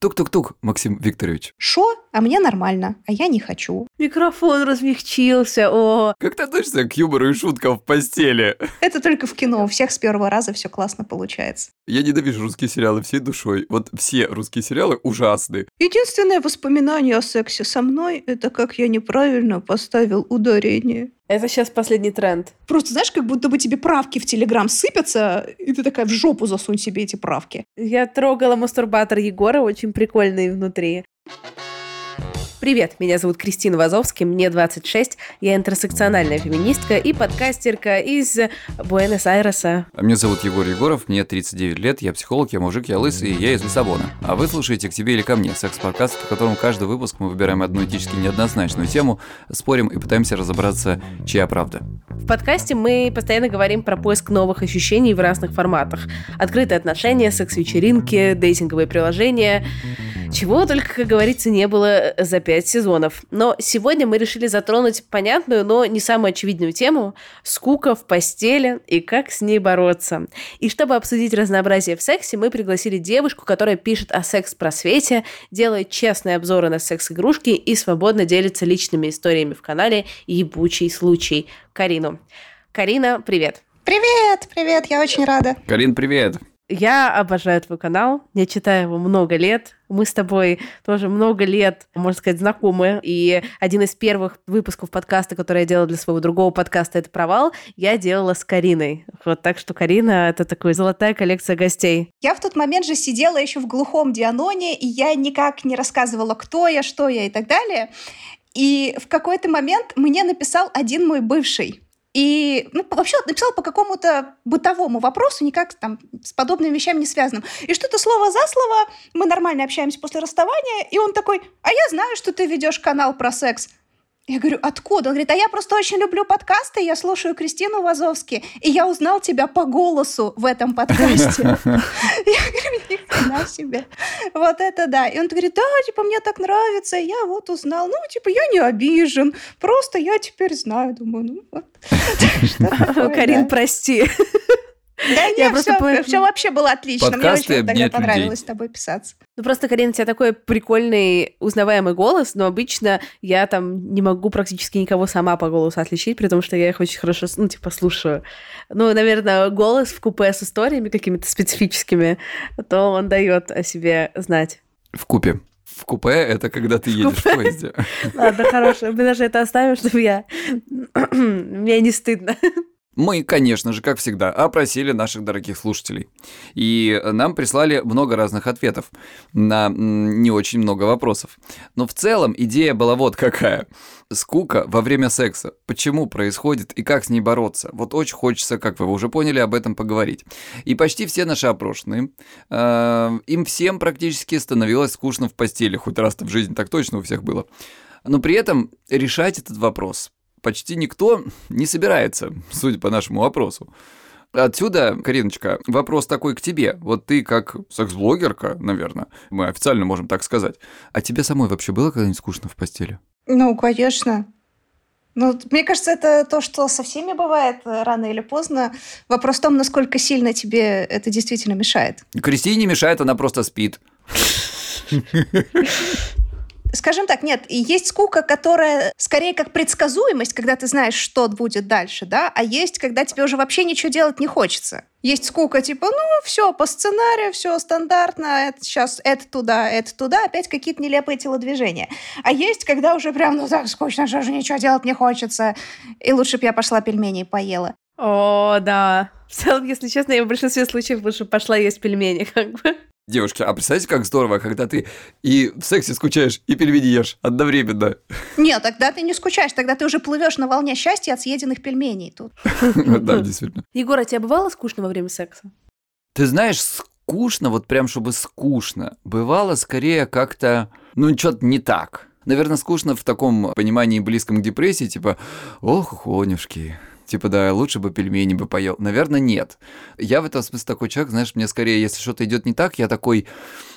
Тук-тук-тук, Максим Викторович. Шо? А мне нормально, а я не хочу. Микрофон размягчился, о. Как ты относишься к юмору и шуткам в постели? Это только в кино, у всех с первого раза все классно получается. Я ненавижу русские сериалы всей душой. Вот все русские сериалы ужасны. Единственное воспоминание о сексе со мной – это как я неправильно поставил ударение. Это сейчас последний тренд. Просто знаешь, как будто бы тебе правки в Телеграм сыпятся, и ты такая в жопу засунь себе эти правки. Я трогала мастурбатор Егора, очень прикольный внутри. Привет, меня зовут Кристина Вазовский, мне 26, я интерсекциональная феминистка и подкастерка из Буэнос-Айреса. Меня зовут Егор Егоров, мне 39 лет, я психолог, я мужик, я лысый, и я из Лиссабона. А вы слушаете «К тебе или ко мне» секс-подкаст, в котором каждый выпуск мы выбираем одну этически неоднозначную тему, спорим и пытаемся разобраться, чья правда. В подкасте мы постоянно говорим про поиск новых ощущений в разных форматах. Открытые отношения, секс-вечеринки, дейтинговые приложения – чего только, как говорится, не было за пять сезонов. Но сегодня мы решили затронуть понятную, но не самую очевидную тему – скука в постели и как с ней бороться. И чтобы обсудить разнообразие в сексе, мы пригласили девушку, которая пишет о секс-просвете, делает честные обзоры на секс-игрушки и свободно делится личными историями в канале «Ебучий случай» Карину. Карина, привет! Привет, привет, я очень рада. Карин, привет! Я обожаю твой канал, я читаю его много лет. Мы с тобой тоже много лет, можно сказать, знакомы. И один из первых выпусков подкаста, который я делала для своего другого подкаста, это «Провал», я делала с Кариной. Вот так что Карина — это такая золотая коллекция гостей. Я в тот момент же сидела еще в глухом Дианоне, и я никак не рассказывала, кто я, что я и так далее. И в какой-то момент мне написал один мой бывший. И ну, вообще написал по какому-то бытовому вопросу, никак там с подобными вещами не связанным. И что-то слово за слово, мы нормально общаемся после расставания, и он такой, а я знаю, что ты ведешь канал про секс. Я говорю, откуда? Он говорит, а я просто очень люблю подкасты, я слушаю Кристину Вазовски, и я узнал тебя по голосу в этом подкасте. Я говорю, ни хрена себе. Вот это да. И он говорит, да, типа, мне так нравится, я вот узнал. Ну, типа, я не обижен, просто я теперь знаю. Думаю, ну вот. Карин, прости. Да нет, все, просто... все вообще было отлично. Подкасты Мне очень тогда понравилось людей. с тобой писаться. Ну просто, Карина, у тебя такой прикольный, узнаваемый голос, но обычно я там не могу практически никого сама по голосу отличить, при том, что я их очень хорошо, ну, типа, слушаю. Ну, наверное, голос в купе с историями какими-то специфическими, то он дает о себе знать. В купе. В купе это когда ты едешь в, в поезде. Ладно, хорошо. Мы даже это оставим, чтобы я... Мне не стыдно. Мы, конечно же, как всегда, опросили наших дорогих слушателей. И нам прислали много разных ответов на не очень много вопросов. Но в целом идея была вот какая. Скука во время секса. Почему происходит и как с ней бороться? Вот очень хочется, как вы уже поняли, об этом поговорить. И почти все наши опрошенные, э, им всем практически становилось скучно в постели. Хоть раз-то в жизни так точно у всех было. Но при этом решать этот вопрос почти никто не собирается, судя по нашему вопросу. Отсюда, Кариночка, вопрос такой к тебе. Вот ты как секс-блогерка, наверное, мы официально можем так сказать. А тебе самой вообще было когда-нибудь скучно в постели? Ну, конечно. Ну, мне кажется, это то, что со всеми бывает э, рано или поздно. Вопрос в том, насколько сильно тебе это действительно мешает. Кристине мешает, она просто спит. Скажем так, нет, есть скука, которая скорее как предсказуемость, когда ты знаешь, что будет дальше, да, а есть, когда тебе уже вообще ничего делать не хочется. Есть скука, типа, ну, все по сценарию, все стандартно, это сейчас это туда, это туда, опять какие-то нелепые телодвижения. А есть, когда уже прям, ну так скучно, что же ничего делать не хочется, и лучше бы я пошла пельмени поела. О, да. В целом, если честно, я в большинстве случаев лучше пошла есть пельмени, как бы. Девушки, а представляете, как здорово, когда ты и в сексе скучаешь, и пельмени ешь одновременно. Нет, тогда ты не скучаешь, тогда ты уже плывешь на волне счастья от съеденных пельменей тут. Да, действительно. Егор, а тебе бывало скучно во время секса? Ты знаешь, скучно, вот прям чтобы скучно, бывало скорее как-то, ну, что-то не так. Наверное, скучно в таком понимании близком к депрессии, типа, ох, хонюшки, Типа, да, лучше бы пельмени бы поел. Наверное, нет. Я в этом смысле такой человек, знаешь, мне скорее, если что-то идет не так, я такой...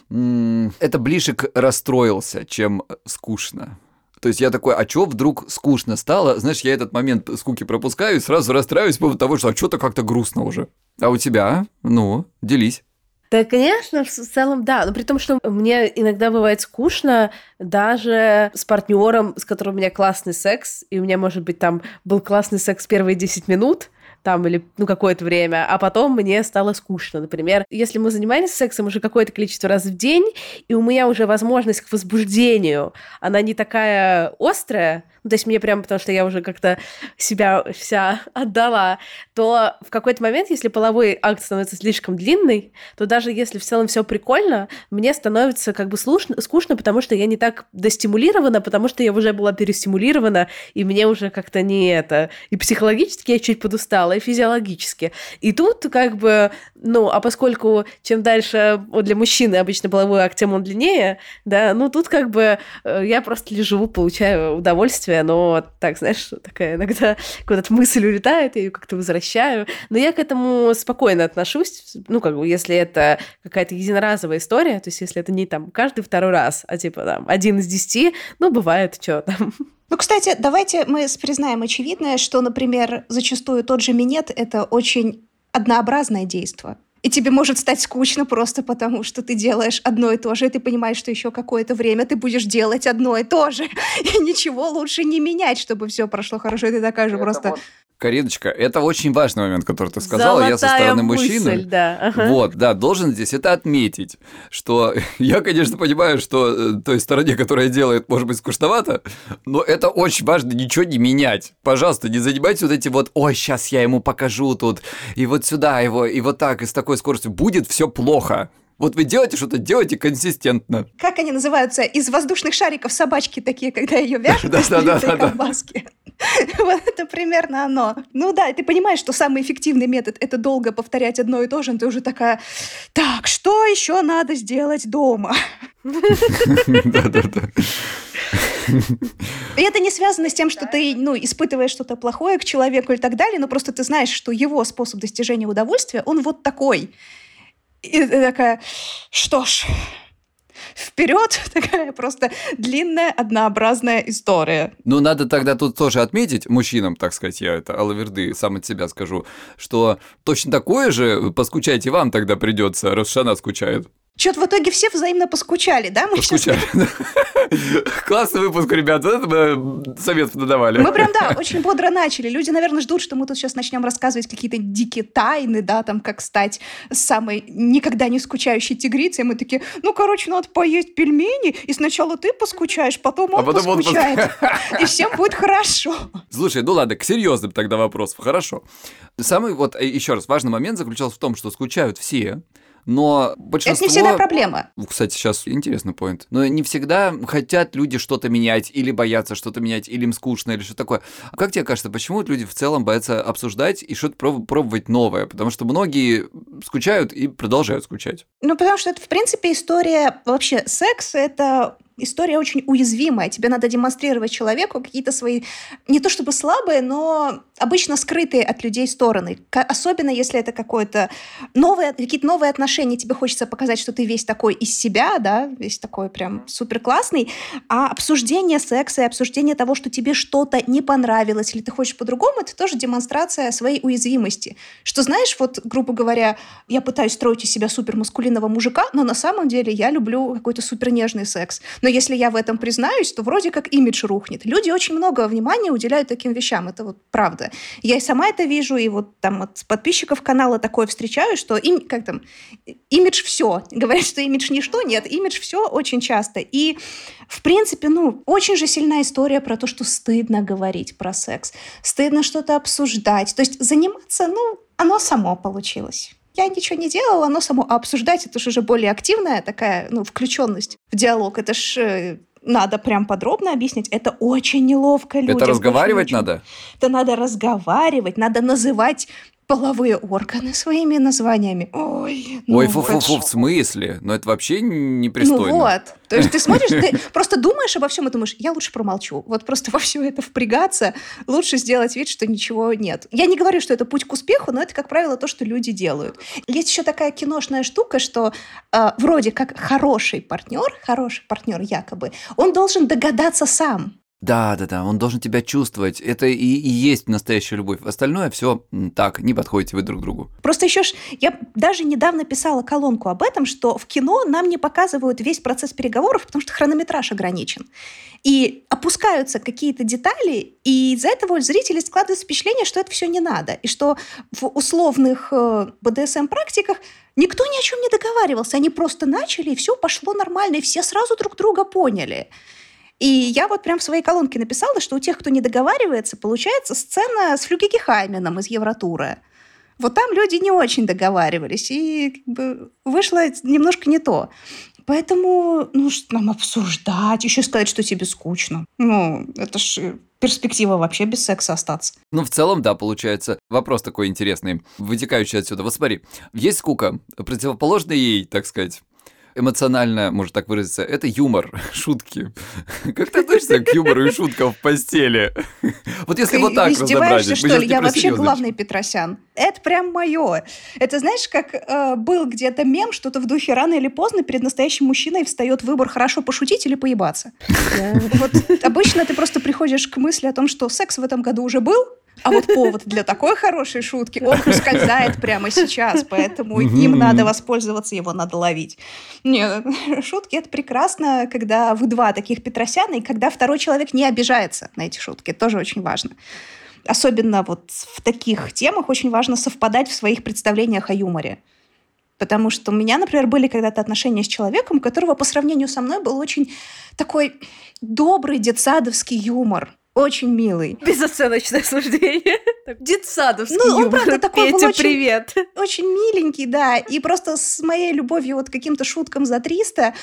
это ближе к расстроился, чем скучно. То есть я такой, а чё вдруг скучно стало? Знаешь, я этот момент скуки пропускаю и сразу расстраиваюсь по поводу того, что а что-то как-то грустно уже. А у тебя? Ну, делись. Да, конечно, в целом, да. Но при том, что мне иногда бывает скучно даже с партнером, с которым у меня классный секс, и у меня, может быть, там был классный секс первые 10 минут, там или ну какое-то время, а потом мне стало скучно. Например, если мы занимаемся сексом уже какое-то количество раз в день, и у меня уже возможность к возбуждению, она не такая острая, ну, то есть мне прям, потому что я уже как-то себя вся отдала, то в какой-то момент, если половой акт становится слишком длинный, то даже если в целом все прикольно, мне становится как бы слушно, скучно, потому что я не так достимулирована, потому что я уже была перестимулирована, и мне уже как-то не это. И психологически я чуть подустала, и физиологически. И тут как бы, ну, а поскольку чем дальше вот для мужчины обычно половой акт, тем он длиннее, да, ну тут как бы э, я просто лежу, получаю удовольствие, но так, знаешь, такая иногда куда-то мысль улетает, я ее как-то возвращаю. Но я к этому спокойно отношусь, ну, как бы, если это какая-то единоразовая история, то есть если это не там каждый второй раз, а типа там один из десяти, ну, бывает, что там. Ну, кстати, давайте мы признаем очевидное, что, например, зачастую тот же минет — это очень однообразное действие. И тебе может стать скучно просто потому, что ты делаешь одно и то же, и ты понимаешь, что еще какое-то время ты будешь делать одно и то же. И ничего лучше не менять, чтобы все прошло хорошо. И ты такая же просто... Вот Кариночка, это очень важный момент, который ты сказала. Золотая я со стороны мысль, мужчины. Да. Ага. Вот, да, должен здесь это отметить, что я, конечно, понимаю, что э, той стороне, которая делает, может быть, скучновато, но это очень важно ничего не менять. Пожалуйста, не занимайтесь вот этим вот, ой, сейчас я ему покажу тут, и вот сюда его, и вот так, и с такой скоростью. Будет все плохо. Вот вы делаете что-то, делайте консистентно. Как они называются? Из воздушных шариков собачки такие, когда ее вяжут из колбаски. Вот это примерно оно. Ну да, ты понимаешь, что самый эффективный метод — это долго повторять одно и то же, но ты уже такая, так, что еще надо сделать дома? Да-да-да. И это не связано с тем, что ты ну, испытываешь что-то плохое к человеку и так далее, но просто ты знаешь, что его способ достижения удовольствия, он вот такой. И ты такая, что ж, вперед, такая просто длинная, однообразная история. Ну, надо тогда тут тоже отметить, мужчинам, так сказать, я это Алаверды сам от себя скажу, что точно такое же поскучайте вам тогда придется, раз она скучает. Что-то в итоге все взаимно поскучали, да? Мы поскучали. Классный выпуск, ребят. Это мы совет надавали. Мы прям, да, очень бодро начали. Люди, наверное, ждут, что мы тут сейчас начнем рассказывать какие-то дикие тайны, да, там, как стать самой никогда не скучающей тигрицей. Мы такие, ну, короче, надо поесть пельмени, и сначала ты поскучаешь, потом он а потом поскучает. Он... И всем будет хорошо. Слушай, ну ладно, к серьезным тогда вопросам. Хорошо. Самый вот, э, еще раз, важный момент заключался в том, что скучают все, но большинство... Это не всегда проблема. Кстати, сейчас интересный поинт. Но не всегда хотят люди что-то менять, или боятся что-то менять, или им скучно, или что такое. Как тебе кажется, почему люди в целом боятся обсуждать и что-то пробовать новое? Потому что многие скучают и продолжают скучать. Ну, потому что это, в принципе, история... Вообще, секс — это история очень уязвимая. Тебе надо демонстрировать человеку какие-то свои, не то чтобы слабые, но обычно скрытые от людей стороны. Особенно если это какое-то новое, какие-то новые отношения. Тебе хочется показать, что ты весь такой из себя, да, весь такой прям супер классный. А обсуждение секса и обсуждение того, что тебе что-то не понравилось или ты хочешь по-другому, это тоже демонстрация своей уязвимости. Что знаешь, вот, грубо говоря, я пытаюсь строить из себя супер маскулинного мужика, но на самом деле я люблю какой-то супер нежный секс. Но если я в этом признаюсь, то вроде как имидж рухнет. Люди очень много внимания уделяют таким вещам, это вот правда. Я и сама это вижу, и вот там от подписчиков канала такое встречаю, что им, как там, имидж все. Говорят, что имидж ничто, нет, имидж все очень часто. И, в принципе, ну, очень же сильная история про то, что стыдно говорить про секс, стыдно что-то обсуждать. То есть заниматься, ну, оно само получилось я ничего не делала, оно само а обсуждать, это же уже более активная такая, ну, включенность в диалог. Это ж э, надо прям подробно объяснить. Это очень неловко людям. Это разговаривать очень, надо? Это надо разговаривать, надо называть половые органы своими названиями. Ой, ну, Ой, фу-фу-фу, в смысле? Но это вообще непристойно. Ну вот. То есть ты смотришь, ты просто думаешь обо всем и думаешь, я лучше промолчу. Вот просто во все это впрягаться, лучше сделать вид, что ничего нет. Я не говорю, что это путь к успеху, но это, как правило, то, что люди делают. Есть еще такая киношная штука, что э, вроде как хороший партнер, хороший партнер якобы, он должен догадаться сам Да, да, да, он должен тебя чувствовать. Это и, и есть настоящая любовь. Остальное все так, не подходите вы друг другу. Просто еще ж, я даже недавно писала колонку об этом, что в кино нам не показывают весь процесс переговоров, потому что хронометраж ограничен. И опускаются какие-то детали, и из-за этого у зрителей складывается впечатление, что это все не надо. И что в условных э, БДСМ-практиках никто ни о чем не договаривался. Они просто начали, и все пошло нормально, и все сразу друг друга поняли. И я вот прям в своей колонке написала, что у тех, кто не договаривается, получается сцена с Флюгеки Хайменом из Евротура. Вот там люди не очень договаривались, и как бы вышло немножко не то. Поэтому, ну, что нам обсуждать, еще сказать, что тебе скучно. Ну, это ж перспектива вообще без секса остаться. Ну, в целом, да, получается. Вопрос такой интересный, вытекающий отсюда. Вот смотри, есть скука, противоположная ей, так сказать, эмоционально, может так выразиться, это юмор, шутки. Как ты относишься к юмору и шуткам в постели? Вот если вот так разобрать. что ли? Я вообще главный Петросян. Это прям мое. Это знаешь, как э, был где-то мем, что-то в духе рано или поздно перед настоящим мужчиной встает выбор хорошо пошутить или поебаться. Вот обычно ты просто приходишь к мысли о том, что секс в этом году уже был, а вот повод для такой хорошей шутки, он ускользает прямо сейчас, поэтому им надо воспользоваться, его надо ловить. Не, шутки — это прекрасно, когда вы два таких Петросяна, и когда второй человек не обижается на эти шутки. Это тоже очень важно. Особенно вот в таких темах очень важно совпадать в своих представлениях о юморе. Потому что у меня, например, были когда-то отношения с человеком, у которого по сравнению со мной был очень такой добрый детсадовский юмор очень милый. Безоценочное суждение. Детсадовский ну, юмор. правда, такой Петя, очень, привет. Очень миленький, да. И просто с моей любовью вот к каким-то шуткам за 300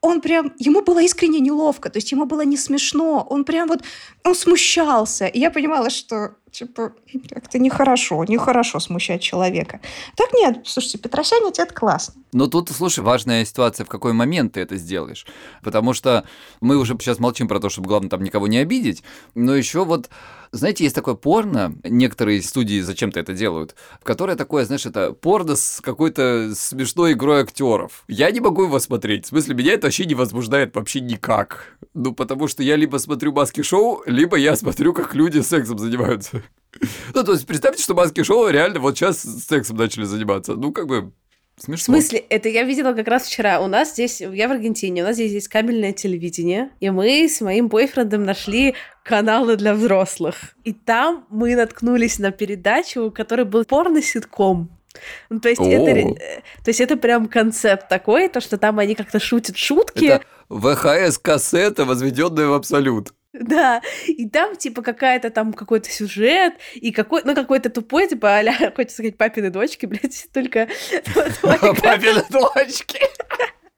он прям, ему было искренне неловко, то есть ему было не смешно, он прям вот, он смущался. И я понимала, что типа, как-то нехорошо, нехорошо смущать человека. Так нет, слушайте, Петросянить это классно. Но тут, слушай, важная ситуация, в какой момент ты это сделаешь. Потому что мы уже сейчас молчим про то, чтобы главное там никого не обидеть, но еще вот знаете, есть такое порно, некоторые студии зачем-то это делают, в которое такое, знаешь, это порно с какой-то смешной игрой актеров. Я не могу его смотреть. В смысле, меня это вообще не возбуждает вообще никак. Ну, потому что я либо смотрю маски-шоу, либо я смотрю, как люди сексом занимаются. Ну, то есть, представьте, что маски-шоу реально вот сейчас сексом начали заниматься. Ну, как бы, Смешно. В смысле? Это я видела как раз вчера. У нас здесь, я в Аргентине, у нас здесь есть кабельное телевидение, и мы с моим бойфрендом нашли каналы для взрослых. И там мы наткнулись на передачу, которая был порно-ситком. Ну, то есть, это, э, то есть это прям концепт такой, то, что там они как-то шутят шутки. Это ВХС-кассета, возведенная в абсолют. Да, и там, типа, какая-то там какой-то сюжет, и какой, ну, какой-то тупой, типа, а хочется сказать, папины дочки, блядь, только... Папины дочки!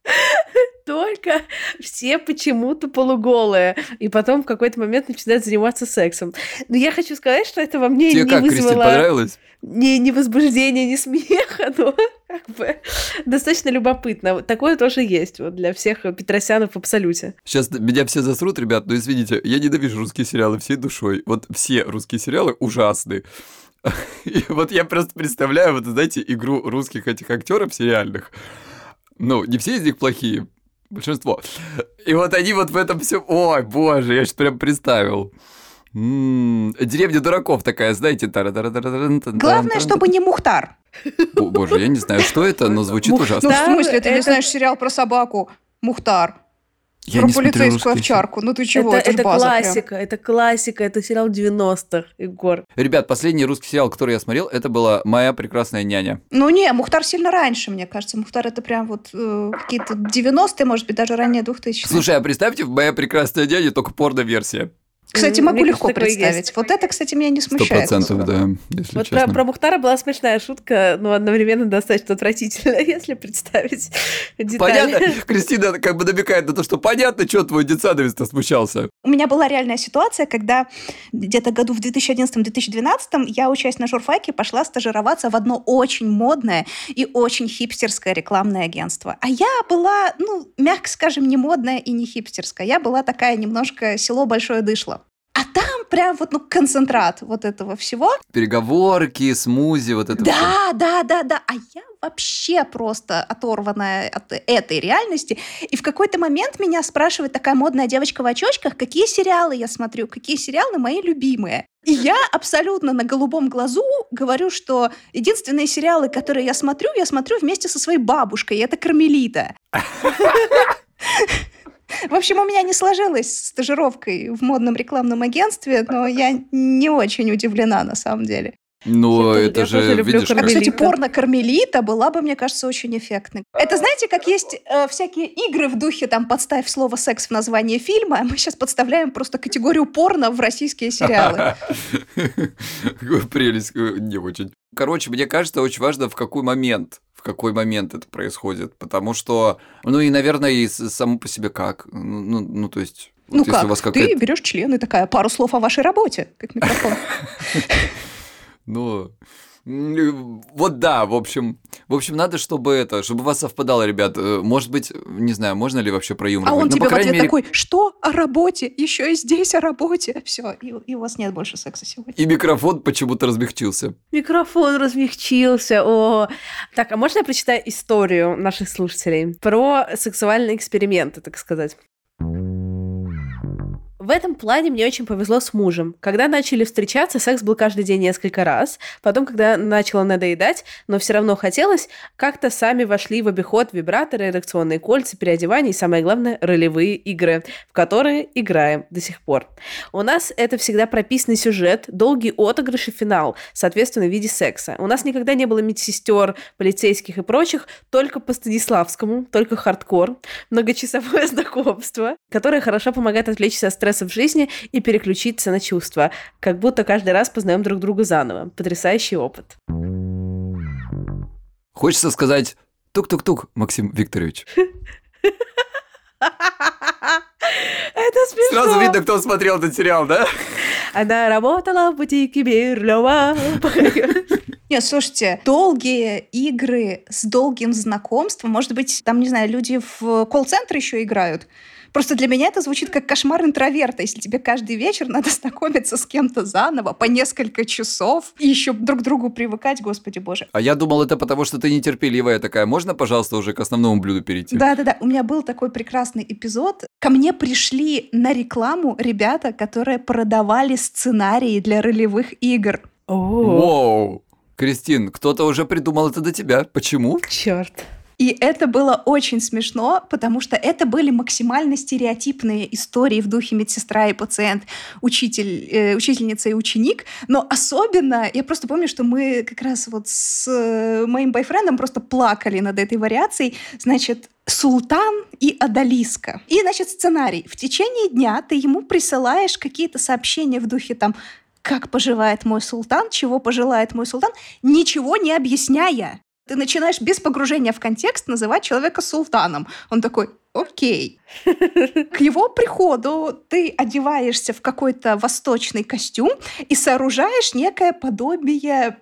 Только все почему-то полуголые. И потом в какой-то момент начинают заниматься сексом. Но я хочу сказать, что это во мне Тебе не как, вызвало... Кристин, понравилось? Ни, ни возбуждения, ни смеха, но как бы достаточно любопытно. Такое тоже есть вот для всех Петросянов в абсолюте. Сейчас меня все засрут, ребят, но извините, я ненавижу русские сериалы всей душой. Вот все русские сериалы ужасны. И вот я просто представляю, вот знаете, игру русских этих актеров сериальных. Ну, не все из них плохие, большинство. И вот они вот в этом все... Ой, боже, я сейчас прям представил. деревня дураков такая, знаете. Главное, чтобы не Мухтар. боже, я не знаю, что это, но звучит ужасно. Ну, в смысле, ты не знаешь сериал про собаку Мухтар? Я Про не полицейскую овчарку. Ну ты чего, это, это, это классика, прям. это классика, это сериал 90-х, Егор. Ребят, последний русский сериал, который я смотрел, это была «Моя прекрасная няня». Ну не, Мухтар сильно раньше, мне кажется. Мухтар это прям вот э, какие-то 90-е, может быть, даже ранее 2000 Слушай, а представьте, «Моя прекрасная няня» только порно-версия. Кстати, могу Мне легко представить. Вот это, кстати, меня не смущает. Сто процентов, да. Если вот про, про Мухтара была смешная шутка, но одновременно достаточно отвратительная, если представить детали. Понятно, Кристина как бы намекает на то, что понятно, что твой детсадовец-то смущался. У меня была реальная ситуация, когда где-то году в 2011-2012 я, учась на журфаке, пошла стажироваться в одно очень модное и очень хипстерское рекламное агентство. А я была, ну, мягко скажем, не модная и не хипстерская. Я была такая немножко село Большое Дышло. Прям вот, ну, концентрат вот этого всего. Переговорки, смузи, вот это Да, всё. да, да, да. А я вообще просто оторванная от этой реальности. И в какой-то момент меня спрашивает такая модная девочка в очочках, какие сериалы я смотрю, какие сериалы мои любимые. И я абсолютно на голубом глазу говорю, что единственные сериалы, которые я смотрю, я смотрю вместе со своей бабушкой, и это «Кармелита». В общем, у меня не сложилось с стажировкой в модном рекламном агентстве, но я не очень удивлена на самом деле. Тоже- это я тоже же, люблю видишь, А, как- кстати, Кармелита. порно-кармелита была бы, мне кажется, очень эффектной. Это знаете, как есть э, всякие игры в духе, там, подставь слово «секс» в название фильма, а мы сейчас подставляем просто категорию порно в российские сериалы. Прелесть, э, не очень. Короче, мне кажется, очень важно, в какой момент, в какой момент это происходит, потому что, ну и, наверное, и само по себе как, ну, ну, ну, то есть, вот Ну если как? у вас Ты берешь член и такая, пару слов о вашей работе, как микрофон. ну, вот да, в общем, в общем, надо, чтобы это, чтобы у вас совпадало, ребят, Э, может быть, не знаю, можно ли вообще про юмор А он? Ну, тебе в ответ мере, такой, что о работе? Еще и здесь о работе. Все, и, и у вас нет больше секса сегодня. и микрофон почему-то размягчился. Микрофон размягчился. О. Так, а можно я прочитаю историю наших слушателей про сексуальные эксперименты, так сказать? В этом плане мне очень повезло с мужем. Когда начали встречаться, секс был каждый день несколько раз. Потом, когда начало надоедать, но все равно хотелось, как-то сами вошли в обиход вибраторы, эрекционные кольца, переодевания и, самое главное, ролевые игры, в которые играем до сих пор. У нас это всегда прописанный сюжет, долгий отыгрыш и финал, соответственно, в виде секса. У нас никогда не было медсестер, полицейских и прочих, только по Станиславскому, только хардкор, многочасовое знакомство, которое хорошо помогает отвлечься от стресса в жизни и переключиться на чувства, как будто каждый раз познаем друг друга заново. Потрясающий опыт. Хочется сказать тук-тук-тук, Максим Викторович. Это смешно. Сразу видно, кто смотрел этот сериал, да? Она работала в бутике Берлёва. Нет, слушайте, долгие игры с долгим знакомством, может быть, там, не знаю, люди в колл-центр еще играют. Просто для меня это звучит как кошмар интроверта, если тебе каждый вечер надо знакомиться с кем-то заново по несколько часов и еще друг к другу привыкать, господи боже. А я думал, это потому, что ты нетерпеливая такая. Можно, пожалуйста, уже к основному блюду перейти? Да-да-да, у меня был такой прекрасный эпизод. Ко мне пришли на рекламу ребята, которые продавали сценарии для ролевых игр. О, Воу! Кристин, кто-то уже придумал это до тебя. Почему? черт. И это было очень смешно, потому что это были максимально стереотипные истории в духе медсестра и пациент, учитель, э, учительница и ученик. Но особенно, я просто помню, что мы как раз вот с э, моим бойфрендом просто плакали над этой вариацией. Значит, Султан и Адалиска. И, значит, сценарий. В течение дня ты ему присылаешь какие-то сообщения в духе там как поживает мой султан, чего пожелает мой султан, ничего не объясняя. Ты начинаешь без погружения в контекст называть человека султаном. Он такой, окей. К его приходу ты одеваешься в какой-то восточный костюм и сооружаешь некое подобие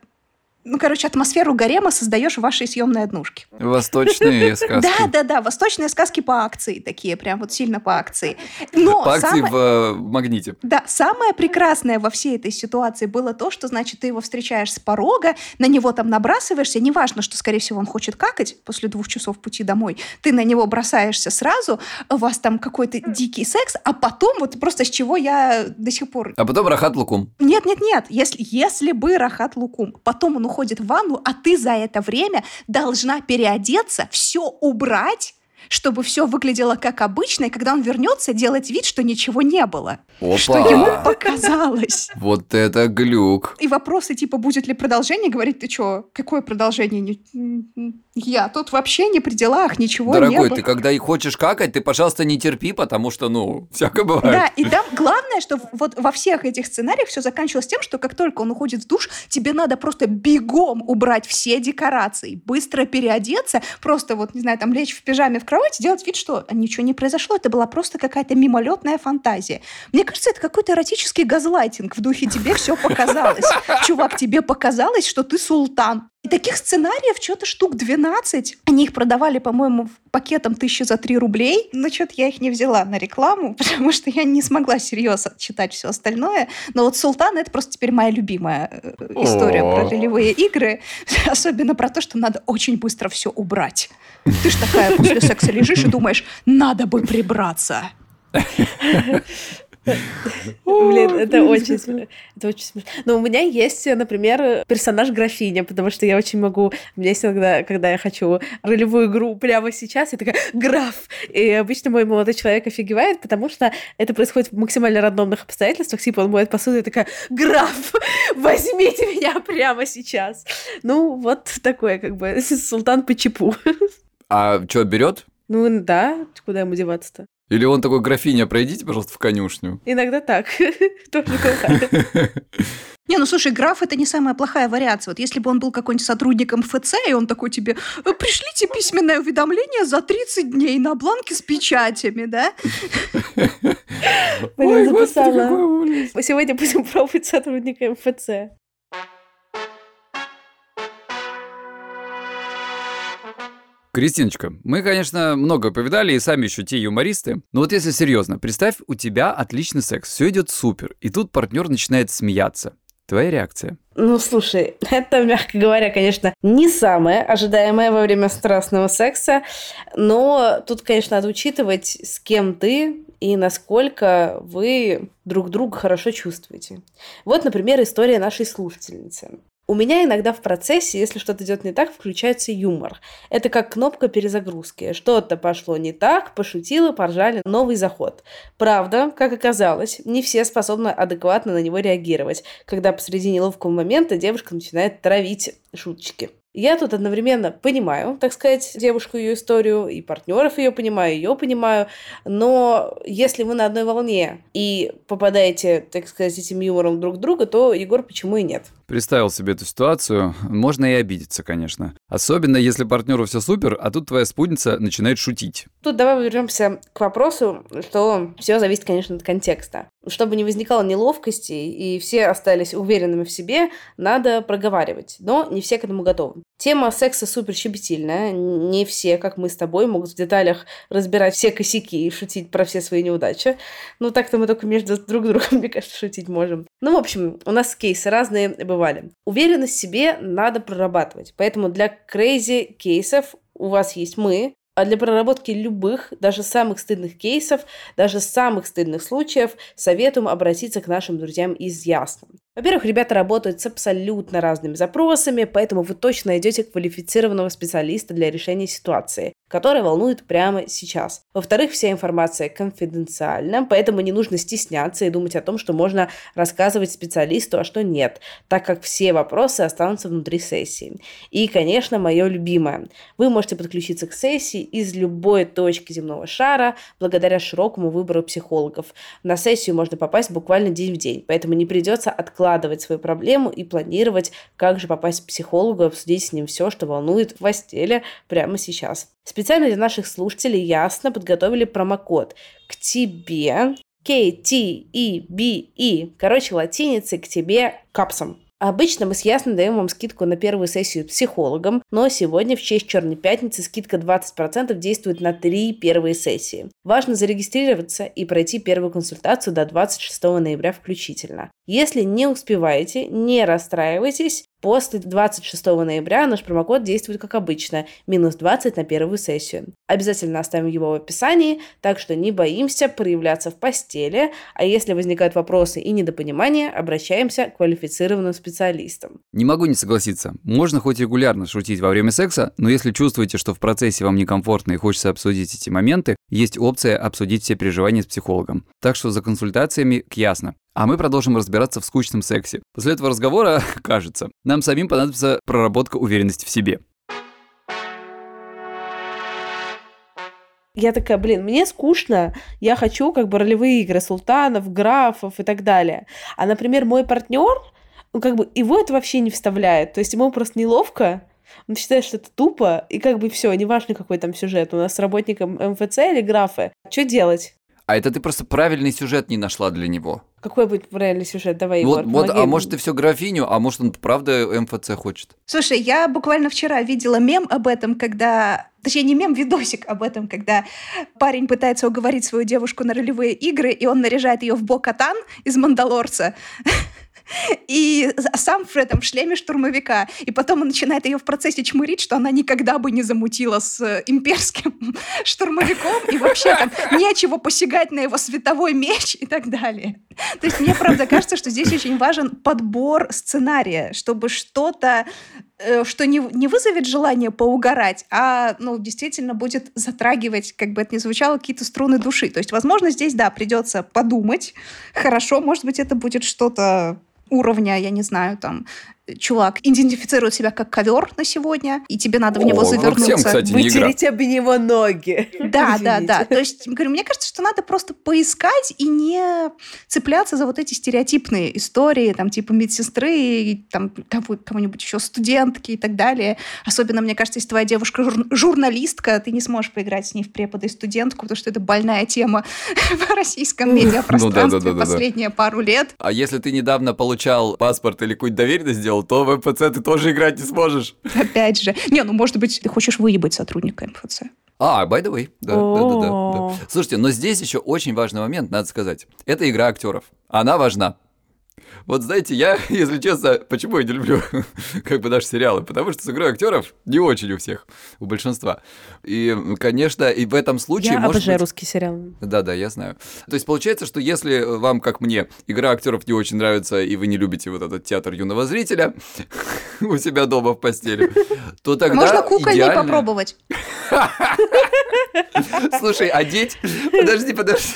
ну, короче, атмосферу гарема создаешь в вашей съемной однушке. Восточные сказки. Да, да, да, восточные сказки по акции такие, прям вот сильно по акции. Но По акции самое- в э, магните. да, самое прекрасное во всей этой ситуации было то, что, значит, ты его встречаешь с порога, на него там набрасываешься, неважно, что, скорее всего, он хочет какать после двух часов пути домой, ты на него бросаешься сразу, у вас там какой-то дикий секс, а потом, вот просто с чего я до сих пор... А потом рахат лукум. Нет, нет, нет, если, если бы Рахат Лукум, потом он уходит в ванну, а ты за это время должна переодеться, все убрать, чтобы все выглядело как обычно, и когда он вернется, делать вид, что ничего не было. Что ему Опа! показалось. Вот это глюк. И вопросы типа, будет ли продолжение, говорит, ты что, какое продолжение? Не- Я тут вообще не при делах, ничего не Дорогой, было. ты когда и хочешь какать, ты, пожалуйста, не терпи, потому что, ну, всякое Да, бывает. и там главное, что вот во всех этих сценариях все заканчивалось тем, что как только он уходит в душ, тебе надо просто бегом убрать все декорации, быстро переодеться, просто вот, не знаю, там лечь в пижаме в кровать, делать вид, что ничего не произошло, это была просто какая-то мимолетная фантазия. Мне кажется, это какой-то эротический газлайтинг в духе «тебе все показалось». Чувак, тебе показалось, что ты султан. И таких сценариев что-то штук 12. Они их продавали, по-моему, пакетом тысячи за 3 рублей. Но что-то я их не взяла на рекламу, потому что я не смогла серьезно читать все остальное. Но вот «Султан» — это просто теперь моя любимая э, история про ролевые игры. Особенно про то, что надо очень быстро все убрать. Ты ж такая после секса лежишь и думаешь, надо бы прибраться. Блин, это очень, это очень смешно. Но у меня есть, например, персонаж графиня, потому что я очень могу... У меня есть иногда, когда я хочу ролевую игру прямо сейчас, я такая, граф! И обычно мой молодой человек офигевает, потому что это происходит в максимально рандомных обстоятельствах. Типа он моет посуду, и такая, граф, возьмите меня прямо сейчас. Ну, вот такое, как бы, султан по чипу. А что, берет? Ну да, куда ему деваться-то? Или он такой, графиня, пройдите, пожалуйста, в конюшню. Иногда так. Тоже. Не, ну слушай, граф это не самая плохая вариация. Вот если бы он был какой-нибудь сотрудником ФЦ, и он такой тебе, «Э, пришлите письменное уведомление за 30 дней на бланке с печатями, да? Блин, записала. Сегодня будем пробовать сотрудника МФЦ. Кристиночка, мы, конечно, много повидали и сами еще те юмористы. Но вот если серьезно, представь, у тебя отличный секс, все идет супер, и тут партнер начинает смеяться. Твоя реакция? Ну, слушай, это, мягко говоря, конечно, не самое ожидаемое во время страстного секса, но тут, конечно, надо учитывать, с кем ты и насколько вы друг друга хорошо чувствуете. Вот, например, история нашей слушательницы. У меня иногда в процессе, если что-то идет не так, включается юмор. Это как кнопка перезагрузки. Что-то пошло не так, пошутила, поржали, новый заход. Правда, как оказалось, не все способны адекватно на него реагировать, когда посреди неловкого момента девушка начинает травить шуточки. Я тут одновременно понимаю, так сказать, девушку, ее историю, и партнеров ее понимаю, ее понимаю, но если вы на одной волне и попадаете, так сказать, этим юмором друг друга, то Егор почему и нет? Представил себе эту ситуацию, можно и обидеться, конечно. Особенно, если партнеру все супер, а тут твоя спутница начинает шутить. Тут давай вернемся к вопросу, что все зависит, конечно, от контекста. Чтобы не возникало неловкости и все остались уверенными в себе, надо проговаривать. Но не все к этому готовы. Тема секса супер щепетильная. Не все, как мы с тобой, могут в деталях разбирать все косяки и шутить про все свои неудачи. Ну, так-то мы только между друг другом, мне кажется, шутить можем. Ну, в общем, у нас кейсы разные бывали. Уверенность в себе надо прорабатывать. Поэтому для крейзи кейсов у вас есть мы, а для проработки любых, даже самых стыдных кейсов, даже самых стыдных случаев, советуем обратиться к нашим друзьям из Ясно. Во-первых, ребята работают с абсолютно разными запросами, поэтому вы точно найдете квалифицированного специалиста для решения ситуации, которая волнует прямо сейчас. Во-вторых, вся информация конфиденциальна, поэтому не нужно стесняться и думать о том, что можно рассказывать специалисту, а что нет, так как все вопросы останутся внутри сессии. И, конечно, мое любимое. Вы можете подключиться к сессии из любой точки земного шара благодаря широкому выбору психологов. На сессию можно попасть буквально день в день, поэтому не придется откладывать свою проблему и планировать, как же попасть к психологу, обсудить с ним все, что волнует в постели прямо сейчас. Специально для наших слушателей ясно подготовили промокод к тебе K-T-E-B-E. Короче, латиницей к тебе капсом. Обычно мы с Ясно даем вам скидку на первую сессию психологом, но сегодня в честь Черной Пятницы скидка 20% действует на три первые сессии. Важно зарегистрироваться и пройти первую консультацию до 26 ноября включительно. Если не успеваете, не расстраивайтесь, После 26 ноября наш промокод действует как обычно, минус 20 на первую сессию. Обязательно оставим его в описании, так что не боимся проявляться в постели, а если возникают вопросы и недопонимания, обращаемся к квалифицированным специалистам. Не могу не согласиться. Можно хоть регулярно шутить во время секса, но если чувствуете, что в процессе вам некомфортно и хочется обсудить эти моменты, есть опция обсудить все переживания с психологом. Так что за консультациями к ясно. А мы продолжим разбираться в скучном сексе. После этого разговора, кажется, нам самим понадобится проработка уверенности в себе. Я такая, блин, мне скучно, я хочу как бы ролевые игры султанов, графов и так далее. А, например, мой партнер, ну, как бы его это вообще не вставляет. То есть ему просто неловко, он считает, что это тупо, и как бы все, неважно, какой там сюжет. У нас с работником МФЦ или графы. Что делать? А это ты просто правильный сюжет не нашла для него. Какой будет правильный сюжет? Давай, Егор, Вот, вот, а может, ты все графиню, а может, он правда МФЦ хочет. Слушай, я буквально вчера видела мем об этом, когда... Точнее, не мем, видосик об этом, когда парень пытается уговорить свою девушку на ролевые игры, и он наряжает ее в Бо-Катан из «Мандалорца». И сам в этом шлеме штурмовика. И потом он начинает ее в процессе чмырить, что она никогда бы не замутила с э, имперским штурмовиком. И вообще там нечего посягать на его световой меч и так далее. То есть мне, правда, кажется, что здесь очень важен подбор сценария, чтобы что-то э, что не, не вызовет желание поугарать, а ну, действительно будет затрагивать, как бы это ни звучало, какие-то струны души. То есть, возможно, здесь, да, придется подумать. Хорошо, может быть, это будет что-то уровня, я не знаю, там, чувак идентифицирует себя как ковер на сегодня, и тебе надо в него О, завернуться. Роксем, кстати, не игра. Вытереть об него ноги. Да, да, Извините. да. То есть, говорю, мне кажется, что надо просто поискать и не цепляться за вот эти стереотипные истории, там, типа медсестры, и, там, кого- кого-нибудь еще студентки и так далее. Особенно, мне кажется, если твоя девушка жур- журналистка, ты не сможешь поиграть с ней в препода и студентку, потому что это больная тема в российском медиапространстве Ну да-да-да-да-да. последние пару лет. А если ты недавно получал паспорт или какую-то доверенность сделал, то в МФЦ ты тоже играть не сможешь. Опять же. Не, ну, может быть, ты хочешь выебать сотрудника МФЦ. А, by the way. Да, да, да, да. Слушайте, но здесь еще очень важный момент, надо сказать. Это игра актеров. Она важна. Вот знаете, я, если честно, почему я не люблю как бы наши сериалы? Потому что с игрой актеров не очень у всех, у большинства. И, конечно, и в этом случае Я обожаю быть- русский сериал. Да, да, я знаю. То есть получается, что если вам, как мне, игра актеров не очень нравится, и вы не любите вот этот театр юного зрителя у себя дома в постели, то тогда Можно кукольный идеально- попробовать. Слушай, одеть... Подожди, подожди.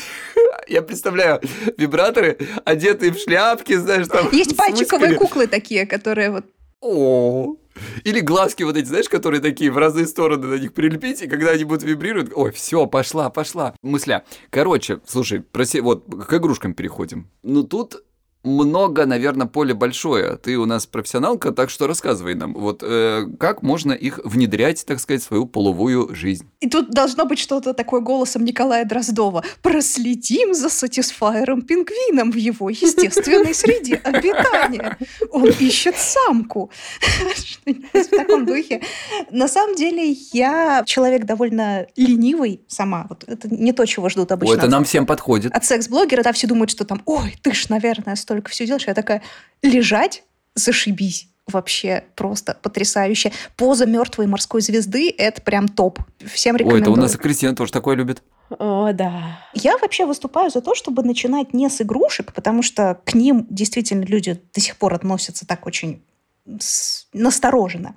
Я представляю вибраторы, одетые в шляпки, знаешь, там... Есть пальчиковые куклы такие, которые вот О. Или глазки вот эти, знаешь, которые такие в разные стороны на них прилепить, и когда они будут вибрировать, ой, все, пошла, пошла. Мысля. Короче, слушай, проси, вот к игрушкам переходим. Ну тут много, наверное, поле большое. Ты у нас профессионалка, так что рассказывай нам, вот э, как можно их внедрять, так сказать, в свою половую жизнь. И тут должно быть что-то такое голосом Николая Дроздова. Проследим за сатисфайером пингвином в его естественной среде обитания. Он ищет самку. В таком духе. На самом деле я человек довольно ленивый сама. Вот это не то, чего ждут обычно. Ой, это нам всем подходит. От секс-блогера, да, все думают, что там, ой, ты ж, наверное, столько все делаешь. Я такая, лежать, зашибись. Вообще просто потрясающе. Поза мертвой морской звезды – это прям топ. Всем Ой, рекомендую. это у нас и Кристина тоже такое любит. О, да. Я вообще выступаю за то, чтобы начинать не с игрушек, потому что к ним действительно люди до сих пор относятся так очень с- настороженно.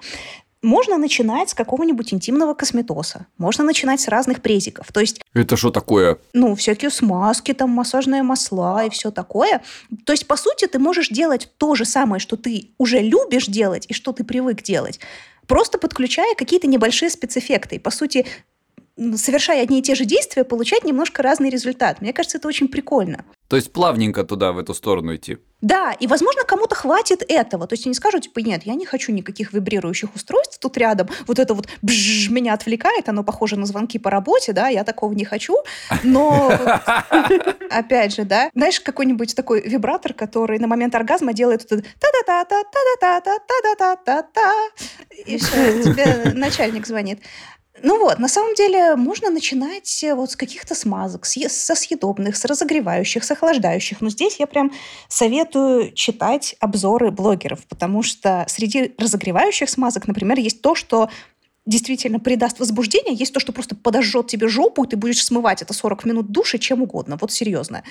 Можно начинать с какого-нибудь интимного косметоса. Можно начинать с разных презиков. То есть Это что такое? ну, всякие смазки, там, массажные масла и все такое. То есть, по сути, ты можешь делать то же самое, что ты уже любишь делать и что ты привык делать, просто подключая какие-то небольшие спецэффекты. И, по сути, совершая одни и те же действия, получать немножко разный результат. Мне кажется, это очень прикольно. То есть плавненько туда, в эту сторону идти. Да, и, возможно, кому-то хватит этого. То есть они скажут, типа, нет, я не хочу никаких вибрирующих устройств тут рядом. Вот это вот бжж, меня отвлекает, оно похоже на звонки по работе, да, я такого не хочу. Но, опять же, да, знаешь, какой-нибудь такой вибратор, который на момент оргазма делает вот это та-да-та-та-та-да-та-та-та-та-та-та. И все, тебе начальник звонит. Ну вот, на самом деле можно начинать э, вот с каких-то смазок, со съедобных, с разогревающих, с охлаждающих. Но здесь я прям советую читать обзоры блогеров, потому что среди разогревающих смазок, например, есть то, что действительно придаст возбуждение, есть то, что просто подожжет тебе жопу, и ты будешь смывать это 40 минут души чем угодно. Вот серьезно.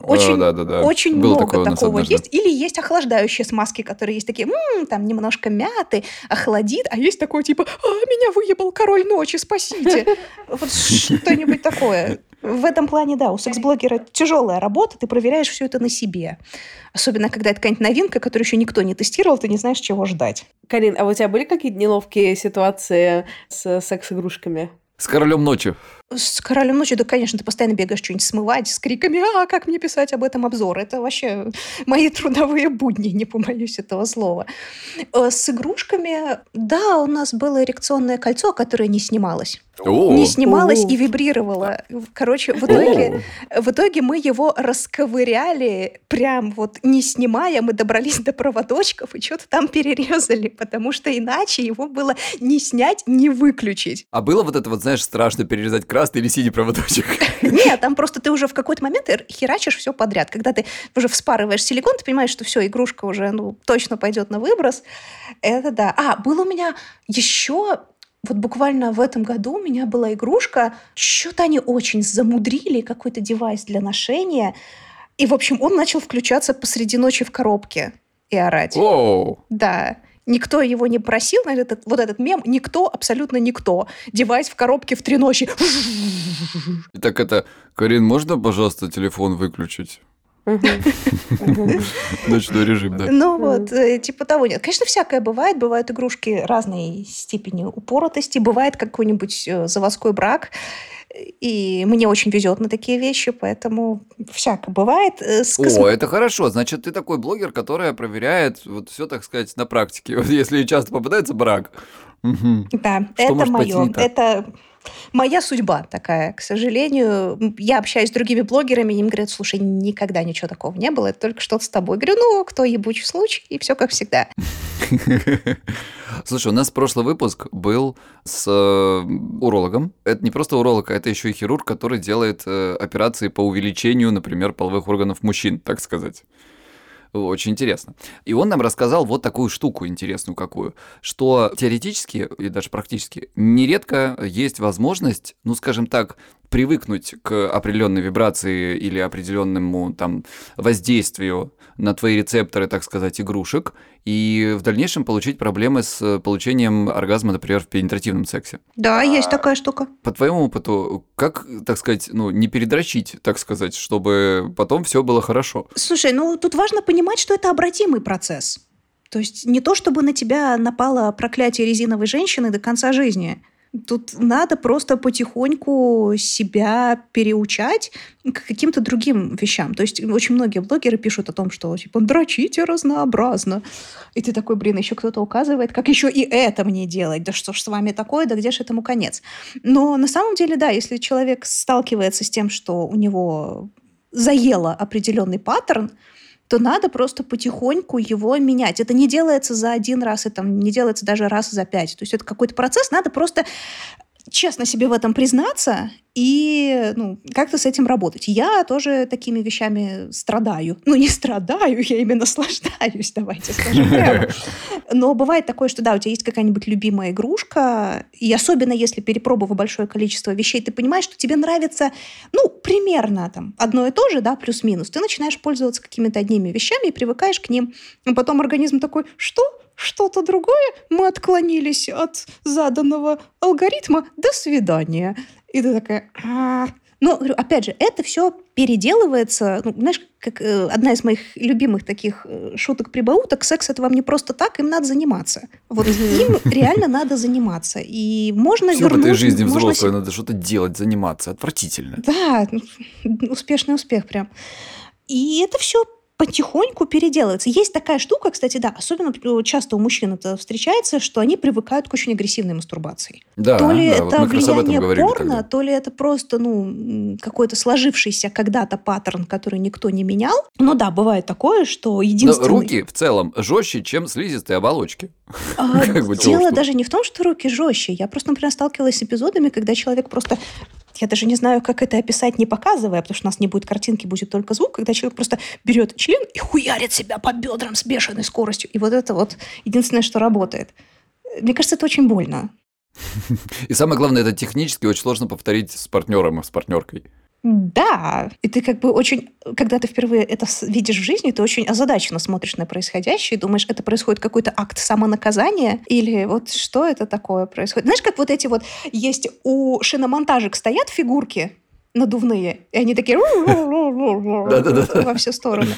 Очень, да, да, да. очень Было много такое такого однажды. есть. Или есть охлаждающие смазки, которые есть такие, «М, там немножко мяты, охладит, а есть такое типа, а, меня выебал король ночи, спасите. Вот что-нибудь такое. В этом плане, да, у секс-блогера тяжелая работа, ты проверяешь все это на себе. Особенно, когда это какая-нибудь новинка, которую еще никто не тестировал, ты не знаешь, чего ждать. Карин, а у тебя были какие-то неловкие ситуации с секс-игрушками? С королем ночи. С «Королем ночи», да, конечно, ты постоянно бегаешь что-нибудь смывать с криками «А, как мне писать об этом обзор?» Это вообще мои трудовые будни, не побоюсь этого слова. Э, с игрушками, да, у нас было эрекционное кольцо, которое не снималось. О, Не снималось О. и вибрировало. Короче, в итоге, в итоге мы его расковыряли, прям вот не снимая, мы добрались до проводочков и что-то там перерезали, потому что иначе его было не снять, не выключить. А было вот это вот, знаешь, страшно перерезать красный или синий проводочек? Нет, там просто ты уже в какой-то момент херачишь все подряд. Когда ты уже вспарываешь силикон, ты понимаешь, что все, игрушка уже ну, точно пойдет на выброс. Это да. А, был у меня еще вот буквально в этом году у меня была игрушка. Что-то они очень замудрили, какой-то девайс для ношения. И, в общем, он начал включаться посреди ночи в коробке и орать. О, Да. Никто его не просил, на этот, вот этот мем, никто, абсолютно никто. Девайс в коробке в три ночи. так это, Карин, можно, пожалуйста, телефон выключить? Ночной режим, да. Ну вот, э, типа того нет. Конечно, всякое бывает. Бывают игрушки разной степени упоротости. Бывает какой-нибудь э, заводской брак. И мне очень везет на такие вещи, поэтому всякое бывает. Э, с космо- О, это хорошо. Значит, ты такой блогер, который проверяет вот все, так сказать, на практике. Вот если часто попадается брак. Да, Что это мое. Это моя судьба такая. К сожалению, я общаюсь с другими блогерами, и им говорят, слушай, никогда ничего такого не было, это только что-то с тобой. Говорю, ну, кто ебучий случай, и все как всегда. Слушай, у нас прошлый выпуск был с э, урологом. Это не просто уролог, а это еще и хирург, который делает э, операции по увеличению, например, половых органов мужчин, так сказать. Очень интересно. И он нам рассказал вот такую штуку интересную какую, что теоретически и даже практически нередко есть возможность, ну, скажем так, привыкнуть к определенной вибрации или определенному там воздействию на твои рецепторы, так сказать, игрушек, и в дальнейшем получить проблемы с получением оргазма, например, в пенетративном сексе. Да, есть такая штука. По твоему опыту, как, так сказать, ну, не передрочить, так сказать, чтобы потом все было хорошо? Слушай, ну тут важно понимать, что это обратимый процесс. То есть не то, чтобы на тебя напало проклятие резиновой женщины до конца жизни. Тут надо просто потихоньку себя переучать к каким-то другим вещам. То есть очень многие блогеры пишут о том, что типа дрочите разнообразно. И ты такой, блин, еще кто-то указывает, как еще и это мне делать. Да что ж с вами такое, да где же этому конец? Но на самом деле, да, если человек сталкивается с тем, что у него заело определенный паттерн, то надо просто потихоньку его менять. Это не делается за один раз, это не делается даже раз за пять. То есть это какой-то процесс, надо просто честно себе в этом признаться и ну, как-то с этим работать. Я тоже такими вещами страдаю. Ну, не страдаю, я именно наслаждаюсь, давайте скажем прямо. Но бывает такое, что да, у тебя есть какая-нибудь любимая игрушка, и особенно если перепробовав большое количество вещей, ты понимаешь, что тебе нравится, ну, примерно там одно и то же, да, плюс-минус. Ты начинаешь пользоваться какими-то одними вещами и привыкаешь к ним. А потом организм такой, что? Что-то другое? Мы отклонились от заданного алгоритма. До свидания. И ты такая... «А». Но, говорю, опять же, это все переделывается. Ну, знаешь, как э, одна из моих любимых таких э, шуток-прибауток, секс это вам не просто так, им надо заниматься. Вот им реально надо заниматься. И можно Все в вернуть... этой жизни можно взрослой надо что-то делать, заниматься. Отвратительно. Да, успешный успех прям. И это все потихоньку переделывается. Есть такая штука, кстати, да, особенно часто у мужчин это встречается, что они привыкают к очень агрессивной мастурбации. Да, то ли да, вот это этом влияние порно, тогда. то ли это просто ну, какой-то сложившийся когда-то паттерн, который никто не менял. Но да, бывает такое, что Но единственный... руки в целом жестче, чем слизистые оболочки. А, Дело даже не в том, что руки жестче. Я просто, например, сталкивалась с эпизодами, когда человек просто... Я даже не знаю, как это описать, не показывая, потому что у нас не будет картинки, будет только звук, когда человек просто берет член и хуярит себя по бедрам с бешеной скоростью. И вот это вот единственное, что работает. Мне кажется, это очень больно. И самое главное, это технически очень сложно повторить с партнером, с партнеркой. Да, и ты как бы очень, когда ты впервые это видишь в жизни, ты очень озадаченно смотришь на происходящее и думаешь, это происходит какой-то акт самонаказания или вот что это такое происходит. Знаешь, как вот эти вот есть у шиномонтажек стоят фигурки надувные, и они такие во все стороны.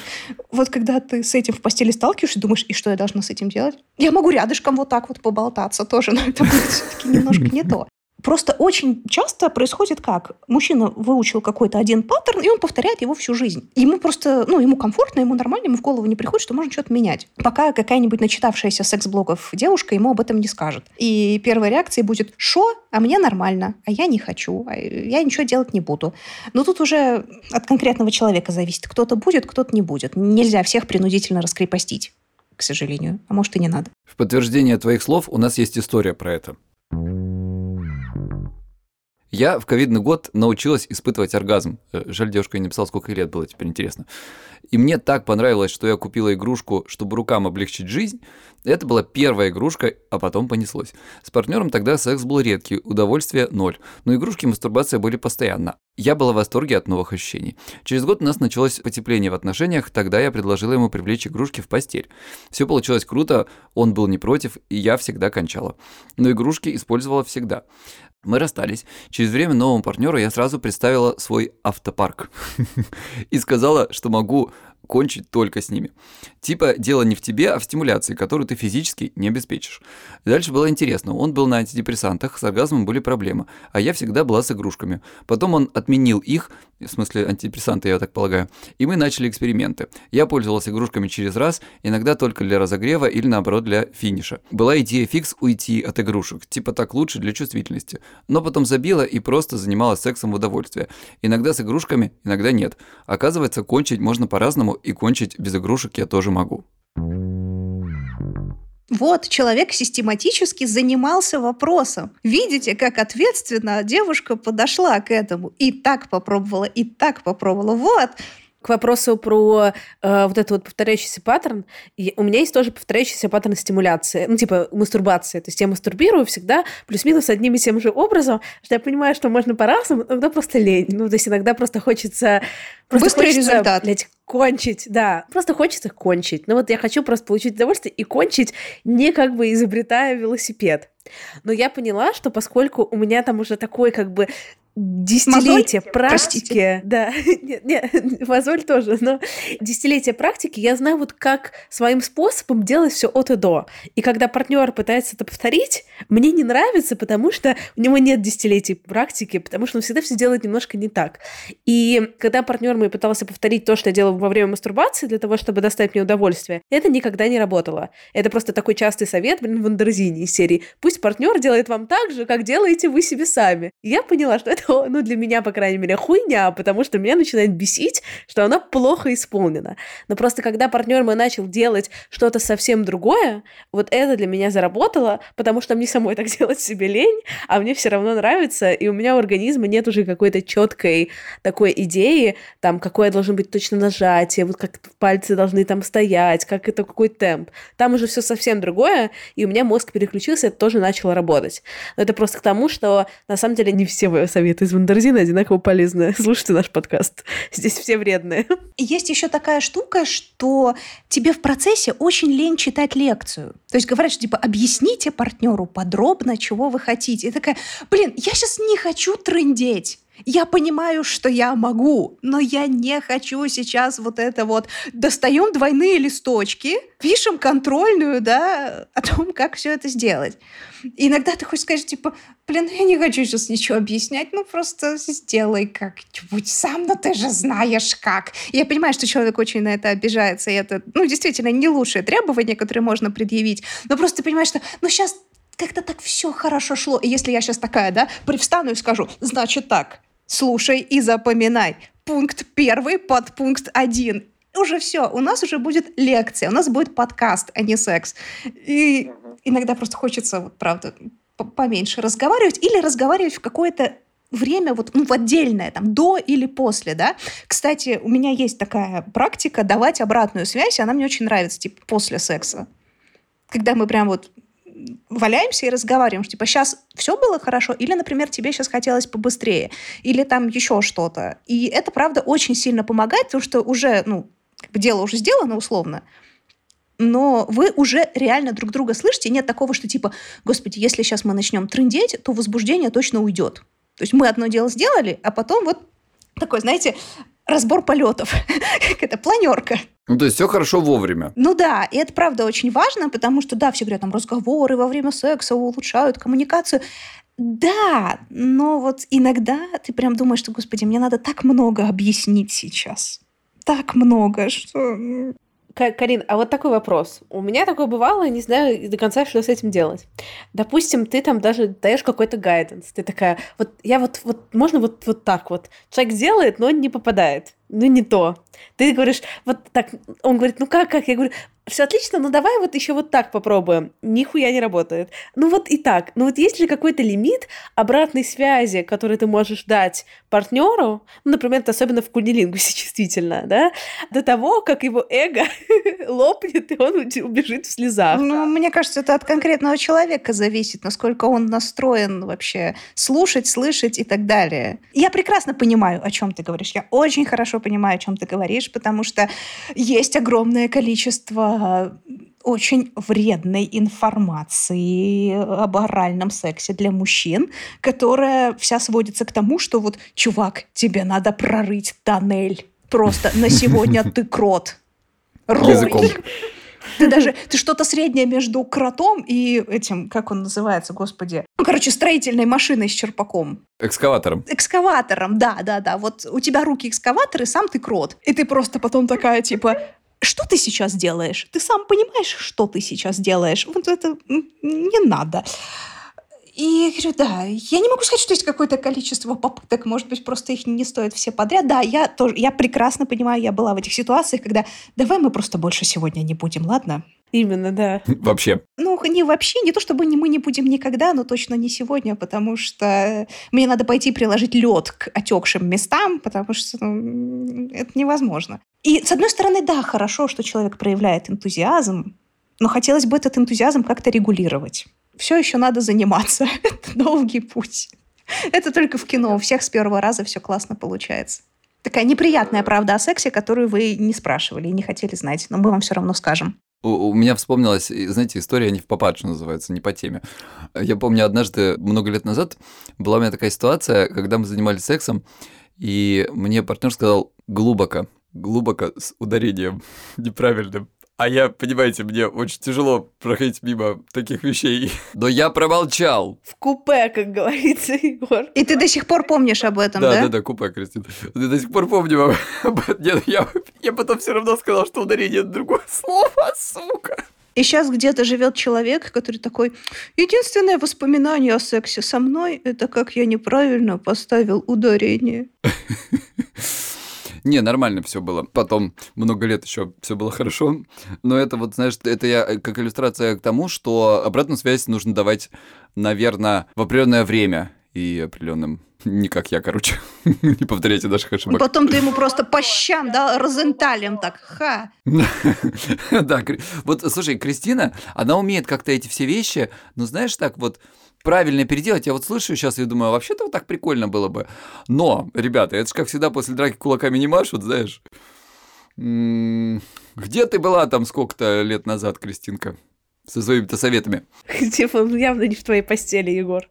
Вот когда ты с этим в постели сталкиваешься, думаешь, и что я должна с этим делать? Я могу рядышком вот так вот поболтаться тоже, но это будет все-таки немножко не то. Просто очень часто происходит как? Мужчина выучил какой-то один паттерн, и он повторяет его всю жизнь. Ему просто, ну, ему комфортно, ему нормально, ему в голову не приходит, что можно что-то менять. Пока какая-нибудь начитавшаяся секс-блогов девушка ему об этом не скажет. И первой реакцией будет «Шо? А мне нормально, а я не хочу, а я ничего делать не буду». Но тут уже от конкретного человека зависит. Кто-то будет, кто-то не будет. Нельзя всех принудительно раскрепостить к сожалению. А может и не надо. В подтверждение твоих слов у нас есть история про это. Я в ковидный год научилась испытывать оргазм. Э, жаль, девушка не написала, сколько лет было, теперь интересно. И мне так понравилось, что я купила игрушку, чтобы рукам облегчить жизнь. Это была первая игрушка, а потом понеслось. С партнером тогда секс был редкий, удовольствие ноль. Но игрушки и мастурбация были постоянно. Я была в восторге от новых ощущений. Через год у нас началось потепление в отношениях, тогда я предложила ему привлечь игрушки в постель. Все получилось круто, он был не против, и я всегда кончала. Но игрушки использовала всегда. Мы расстались. Через время новому партнеру я сразу представила свой автопарк и сказала, что могу кончить только с ними. Типа, дело не в тебе, а в стимуляции, которую ты физически не обеспечишь. Дальше было интересно. Он был на антидепрессантах, с оргазмом были проблемы, а я всегда была с игрушками. Потом он отменил их, в смысле антидепрессанты, я так полагаю, и мы начали эксперименты. Я пользовалась игрушками через раз, иногда только для разогрева или наоборот для финиша. Была идея фикс уйти от игрушек, типа так лучше для чувствительности. Но потом забила и просто занималась сексом в удовольствие. Иногда с игрушками, иногда нет. Оказывается, кончить можно по-разному, и кончить без игрушек я тоже могу. Вот, человек систематически занимался вопросом. Видите, как ответственно девушка подошла к этому. И так попробовала, и так попробовала. Вот, к вопросу про э, вот этот вот повторяющийся паттерн, и у меня есть тоже повторяющийся паттерн стимуляции, ну, типа мастурбации. То есть я мастурбирую всегда плюс-минус одним и тем же образом, что я понимаю, что можно по-разному, иногда просто лень. Ну, то есть иногда просто хочется... Просто Быстрый хочется, результат. Блядь, кончить, да. Просто хочется кончить. Ну вот я хочу просто получить удовольствие и кончить, не как бы изобретая велосипед. Но я поняла, что поскольку у меня там уже такой как бы десятилетия Мозоль? практики, Простите. да, нет, нет, мозоль тоже, но десятилетия практики, я знаю вот как своим способом делать все от и до. И когда партнер пытается это повторить, мне не нравится, потому что у него нет десятилетий практики, потому что он всегда все делает немножко не так. И когда партнер мой пытался повторить то, что я делала во время мастурбации для того, чтобы доставить мне удовольствие, это никогда не работало. Это просто такой частый совет, блин, в Андерзине из серии. Пусть партнер делает вам так же, как делаете вы себе сами. И я поняла, что это что, ну, для меня, по крайней мере, хуйня, потому что меня начинает бесить, что она плохо исполнена. Но просто когда партнер мой начал делать что-то совсем другое, вот это для меня заработало, потому что мне самой так делать себе лень, а мне все равно нравится, и у меня у организма нет уже какой-то четкой такой идеи, там, какое должно быть точно нажатие, вот как пальцы должны там стоять, как это, какой темп. Там уже все совсем другое, и у меня мозг переключился, это тоже начало работать. Но это просто к тому, что на самом деле не все советы это из Вандерзина одинаково полезно. Слушайте наш подкаст. Здесь все вредные. Есть еще такая штука, что тебе в процессе очень лень читать лекцию. То есть говорят, что типа объясните партнеру подробно, чего вы хотите. И такая, блин, я сейчас не хочу трындеть. Я понимаю, что я могу, но я не хочу сейчас вот это вот. Достаем двойные листочки, пишем контрольную, да, о том, как все это сделать. И иногда ты хочешь сказать, типа, блин, я не хочу сейчас ничего объяснять, ну просто сделай как-нибудь сам, но ты же знаешь как. Я понимаю, что человек очень на это обижается, и это, ну, действительно, не лучшее требование, которое можно предъявить, но просто ты понимаешь, что, ну, сейчас как-то так все хорошо шло. И если я сейчас такая, да, привстану и скажу, значит так, слушай и запоминай. Пункт первый, подпункт один. Уже все, у нас уже будет лекция, у нас будет подкаст, а не секс. И иногда просто хочется, вот, правда, поменьше разговаривать или разговаривать в какое-то время вот ну, в отдельное, там, до или после, да. Кстати, у меня есть такая практика давать обратную связь, и она мне очень нравится, типа, после секса. Когда мы прям вот валяемся и разговариваем, что, типа, сейчас все было хорошо, или, например, тебе сейчас хотелось побыстрее, или там еще что-то. И это, правда, очень сильно помогает, потому что уже, ну, как бы дело уже сделано условно, но вы уже реально друг друга слышите. Нет такого, что типа, господи, если сейчас мы начнем трындеть, то возбуждение точно уйдет. То есть мы одно дело сделали, а потом вот такой, знаете, разбор полетов. как это, планерка. Ну, то есть все хорошо вовремя. Ну да, и это правда очень важно, потому что, да, все говорят, там разговоры во время секса улучшают коммуникацию. Да, но вот иногда ты прям думаешь, что, господи, мне надо так много объяснить сейчас. Так много, что... Карин, а вот такой вопрос. У меня такое бывало, не знаю до конца, что с этим делать. Допустим, ты там даже даешь какой-то гайденс. Ты такая, вот я вот, вот можно вот, вот так вот. Человек делает, но не попадает. Ну, не то. Ты говоришь, вот так, он говорит, ну как, как? Я говорю, все отлично, но давай вот еще вот так попробуем. Нихуя не работает. Ну вот и так. Ну вот есть ли какой-то лимит обратной связи, который ты можешь дать партнеру, ну, например, это особенно в кунилингусе действительно, да, до того, как его эго лопнет, и он убежит в слезах. Ну, мне кажется, это от конкретного человека зависит, насколько он настроен вообще слушать, слышать и так далее. Я прекрасно понимаю, о чем ты говоришь. Я очень хорошо понимаю, о чем ты говоришь, потому что есть огромное количество очень вредной информации об оральном сексе для мужчин, которая вся сводится к тому, что вот, чувак, тебе надо прорыть тоннель. Просто на сегодня ты крот. Рой. Языком. Ты даже, ты что-то среднее между кротом и этим, как он называется, господи. Ну, короче, строительной машиной с черпаком. Экскаватором. Экскаватором, да, да, да. Вот у тебя руки экскаваторы, сам ты крот. И ты просто потом такая, типа, что ты сейчас делаешь? Ты сам понимаешь, что ты сейчас делаешь? Вот это не надо. И я говорю, да, я не могу сказать, что есть какое-то количество попыток, может быть, просто их не стоит все подряд. Да, я тоже, я прекрасно понимаю, я была в этих ситуациях, когда давай мы просто больше сегодня не будем, ладно? Именно, да. Вообще. Ну, не вообще, не то чтобы мы не будем никогда, но точно не сегодня, потому что мне надо пойти приложить лед к отекшим местам, потому что ну, это невозможно. И, с одной стороны, да, хорошо, что человек проявляет энтузиазм, но хотелось бы этот энтузиазм как-то регулировать. Все еще надо заниматься. Это долгий путь. Это только в кино. У всех с первого раза все классно получается. Такая неприятная правда о сексе, которую вы не спрашивали и не хотели знать, но мы вам все равно скажем. У, у меня вспомнилась, знаете, история не в попад, что называется, не по теме. Я помню, однажды, много лет назад, была у меня такая ситуация, когда мы занимались сексом, и мне партнер сказал глубоко глубоко с ударением неправильным. А я, понимаете, мне очень тяжело проходить мимо таких вещей. Но я промолчал. В купе, как говорится, Егор. И ты до сих пор помнишь об этом, да? Да, да, да, купе, Кристина. Я до сих пор помню об этом. Нет, я, я потом все равно сказал, что ударение это другое слово, сука. И сейчас где-то живет человек, который такой, единственное воспоминание о сексе со мной, это как я неправильно поставил ударение. Не, нормально все было. Потом много лет еще все было хорошо. Но это вот, знаешь, это я э, как иллюстрация к тому, что обратную связь нужно давать, наверное, в определенное время и определенным не как я, короче. не повторяйте наших ошибок. Потом ты ему просто по щам, да, розенталем так, ха. да, вот, слушай, Кристина, она умеет как-то эти все вещи, но знаешь, так вот, правильно переделать. Я вот слышу сейчас и думаю, вообще-то вот так прикольно было бы. Но, ребята, это же как всегда после драки кулаками не машут, знаешь. Где ты была там сколько-то лет назад, Кристинка? Со своими-то советами. Типа, явно не в твоей постели, Егор.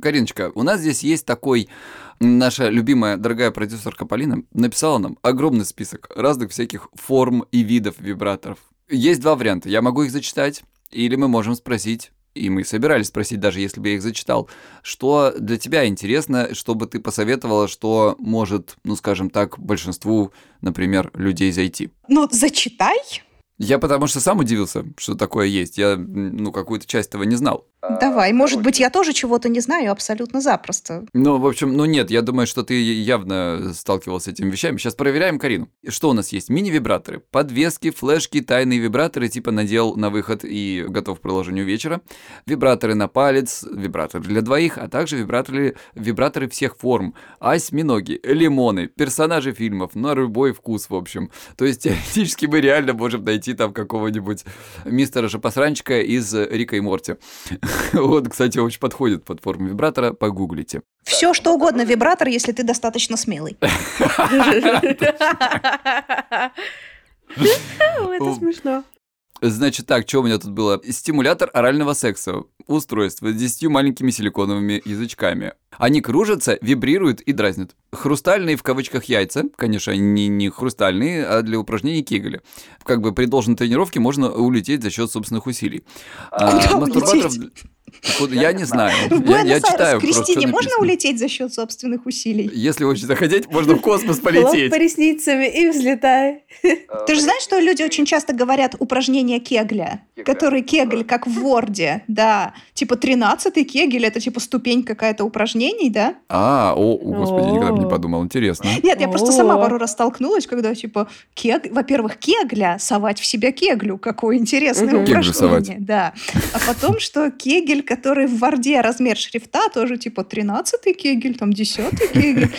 Кариночка, у нас здесь есть такой наша любимая, дорогая продюсерка Полина написала нам огромный список разных всяких форм и видов вибраторов. Есть два варианта. Я могу их зачитать, или мы можем спросить, и мы собирались спросить, даже если бы я их зачитал, что для тебя интересно, чтобы ты посоветовала, что может, ну, скажем так, большинству, например, людей зайти? Ну, зачитай. Я потому что сам удивился, что такое есть. Я, ну, какую-то часть этого не знал. Давай, может быть, я тоже чего-то не знаю абсолютно запросто. Ну, в общем, ну нет, я думаю, что ты явно сталкивался с этими вещами. Сейчас проверяем Карину. Что у нас есть? Мини-вибраторы, подвески, флешки, тайные вибраторы, типа надел на выход и готов к приложению вечера. Вибраторы на палец, вибраторы для двоих, а также вибраторы, вибраторы всех форм. Осьминоги, лимоны, персонажи фильмов, на любой вкус, в общем. То есть, теоретически мы реально можем найти там какого-нибудь мистера Жопосранчика из Рика и Морти. Вот, кстати, очень подходит под форму вибратора, погуглите. Все, что угодно вибратор, если ты достаточно смелый. Это смешно. Значит так, что у меня тут было? Стимулятор орального секса. Устройство с 10 маленькими силиконовыми язычками. Они кружатся, вибрируют и дразнят. Хрустальные в кавычках яйца, конечно, не, не хрустальные, а для упражнений Кегеля. Как бы при должной тренировке можно улететь за счет собственных усилий. Куда а, улететь? Куда? Я не знаю. В читаю. Кристине можно улететь за счет собственных усилий? Если очень захотеть, можно в космос полететь. По ресницами и взлетай. Ты же знаешь, что люди очень часто говорят упражнение Кегля, который Кегль, как в Ворде, да. Типа 13-й Кегель, это типа ступень какая-то упражнений, да? А, о, господи, никогда бы не подумал. Интересно. Нет, я просто сама пару раз столкнулась, когда типа, кег... во-первых, Кегля, совать в себя Кеглю, какое интересное упражнение. Да. А потом, что Кегель, который в Варде размер шрифта, тоже типа 13-й Кегель, там 10-й Кегель.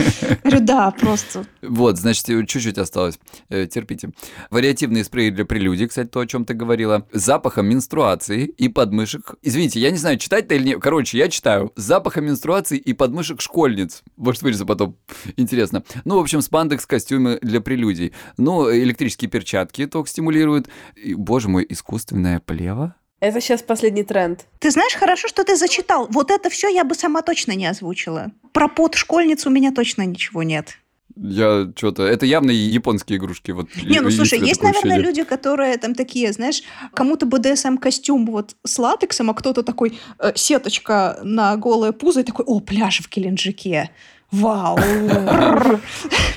Говорю, да, просто. Вот, значит, чуть-чуть осталось. Э, терпите. Вариативные спреи для прелюдий, кстати, то, о чем ты говорила. Запахом менструации и подмышек. Извините, я не знаю, читать-то или нет. Короче, я читаю. Запахом менструации и подмышек школьниц. Может, вырежу потом. Интересно. Ну, в общем, спандекс костюмы для прелюдий. Ну, электрические перчатки ток стимулируют. И, боже мой, искусственная плева? Это сейчас последний тренд. Ты знаешь, хорошо, что ты зачитал. Вот это все я бы сама точно не озвучила. Про под школьниц у меня точно ничего нет. Я что-то... Это явно японские игрушки. Вот, не, ну слушай, есть, наверное, ощущение. люди, которые там такие, знаешь, кому-то БДСМ-костюм вот с латексом, а кто-то такой э, сеточка на голое пузо и такой, о, пляж в Геленджике. Вау!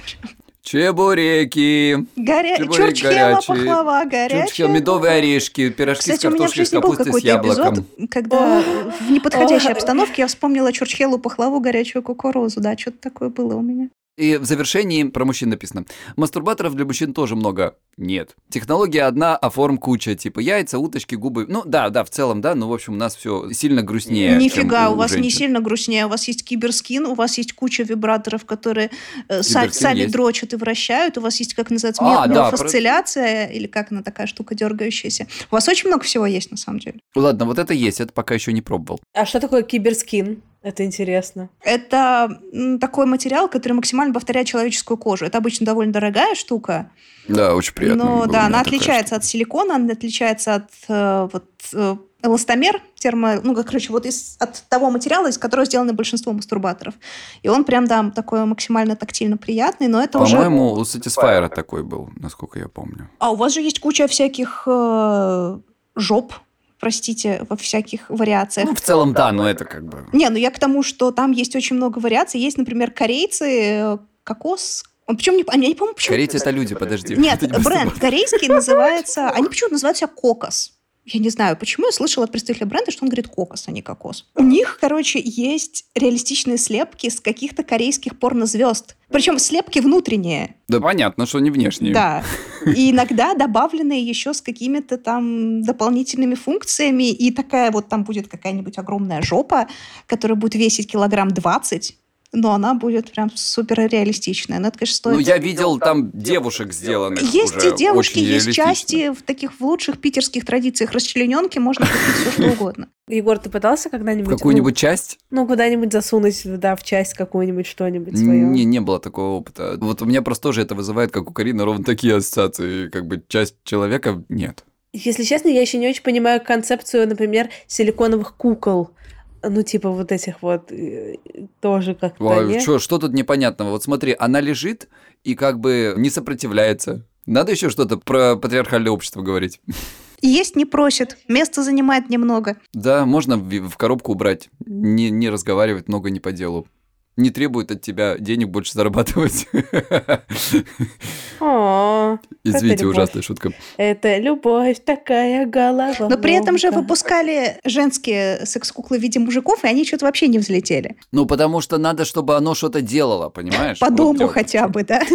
Чебуреки. Горя... Чурчхела, пахлава, горячая. Чурчхела, медовые орешки, пирожки Кстати, с картошкой, с капустой, с яблоком. Эпизод, когда в неподходящей обстановке я вспомнила чурчхелу, пахлаву, горячую кукурузу. Да, что-то такое было у меня. И в завершении про мужчин написано. Мастурбаторов для мужчин тоже много. Нет. Технология одна, а форм куча. Типа яйца, уточки, губы. Ну да, да, в целом, да. Но, в общем, у нас все сильно грустнее. Нифига, у, у вас женщин. не сильно грустнее. У вас есть киберскин, у вас есть куча вибраторов, которые э, сами есть. дрочат и вращают. У вас есть, как называется, а, да, или как она такая штука дергающаяся. У вас очень много всего есть, на самом деле. Ладно, вот это есть, это пока еще не пробовал. А что такое киберскин? Это интересно. Это такой материал, который максимально повторяет человеческую кожу. Это обычно довольно дорогая штука. Да, очень приятно. Но да, она отличается от силикона, она отличается от э, вот, э, эластомер, термо, ну, короче, вот из, от того материала, из которого сделано большинство мастурбаторов. И он прям, да, такой максимально тактильно приятный, но это уже... По-моему, у Satisfyer такой был, насколько я помню. А у вас же есть куча всяких э, жоп, простите, во всяких вариациях. Ну, в целом, да, но это как бы... Не, ну я к тому, что там есть очень много вариаций. Есть, например, корейцы, э, кокос, причем не, я не помню, почему. Корейцы это люди, подожди. Нет, бренд корейский называется, они почему-то называют себя кокос. Я не знаю, почему я слышала от представителя бренда, что он говорит кокос, а не кокос. У них, короче, есть реалистичные слепки с каких-то корейских порнозвезд. Причем слепки внутренние. Да понятно, что не внешние. Да. И иногда добавленные еще с какими-то там дополнительными функциями. И такая вот там будет какая-нибудь огромная жопа, которая будет весить килограмм 20 но она будет прям супер реалистичная. Но это, конечно, стоит... Ну, я видел там девушек сделанных Есть уже и девушки, есть части в таких в лучших питерских традициях расчлененки, можно купить все что угодно. Егор, ты пытался когда-нибудь... Какую-нибудь ну, часть? Ну, куда-нибудь засунуть, да, в часть какую-нибудь что-нибудь свое. Не, не было такого опыта. Вот у меня просто тоже это вызывает, как у Карины, ровно такие ассоциации. Как бы часть человека нет. Если честно, я еще не очень понимаю концепцию, например, силиконовых кукол ну, типа вот этих вот э, тоже как-то, а, что, что тут непонятного? Вот смотри, она лежит и как бы не сопротивляется. Надо еще что-то про патриархальное общество говорить. Есть не просит, место занимает немного. Да, можно в, в коробку убрать, не, не разговаривать много не по делу не требует от тебя денег больше зарабатывать. Извините, ужасная шутка. Это любовь такая голова. Но при этом же выпускали женские секс-куклы в виде мужиков, и они что-то вообще не взлетели. Ну, потому что надо, чтобы оно что-то делало, понимаешь? По дому хотя бы, да?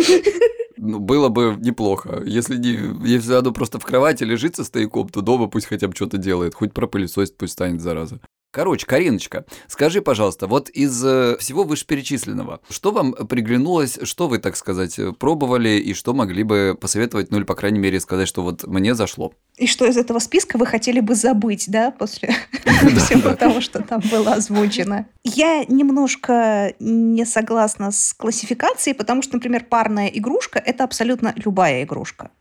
Ну, было бы неплохо. Если, не, если оно просто в кровати лежит со стояком, то дома пусть хотя бы что-то делает. Хоть пропылесосит, пусть станет зараза. Короче, Кариночка, скажи, пожалуйста, вот из э, всего вышеперечисленного, что вам приглянулось, что вы, так сказать, пробовали и что могли бы посоветовать, ну или, по крайней мере, сказать, что вот мне зашло? И что из этого списка вы хотели бы забыть, да, после всего того, что там было озвучено? Я немножко не согласна с классификацией, потому что, например, парная игрушка — это абсолютно любая игрушка.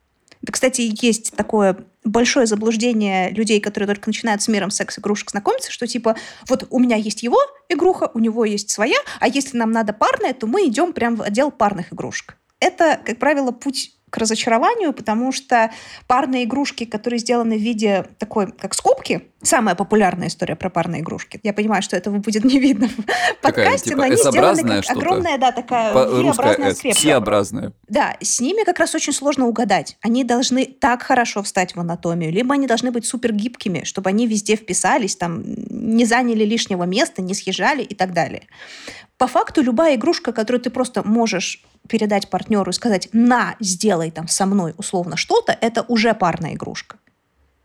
Это, кстати, есть такое большое заблуждение людей, которые только начинают с миром секс-игрушек знакомиться, что типа вот у меня есть его игруха, у него есть своя, а если нам надо парная, то мы идем прямо в отдел парных игрушек. Это, как правило, путь к разочарованию, потому что парные игрушки, которые сделаны в виде такой, как скобки, самая популярная история про парные игрушки. Я понимаю, что этого будет не видно в подкасте, типа но они сделаны как огромная, да, такая V-образная скрепка. T-образная. Да, с ними как раз очень сложно угадать. Они должны так хорошо встать в анатомию, либо они должны быть супер гибкими, чтобы они везде вписались, там, не заняли лишнего места, не съезжали и так далее. По факту любая игрушка, которую ты просто можешь передать партнеру и сказать «на, сделай там со мной условно что-то», это уже парная игрушка.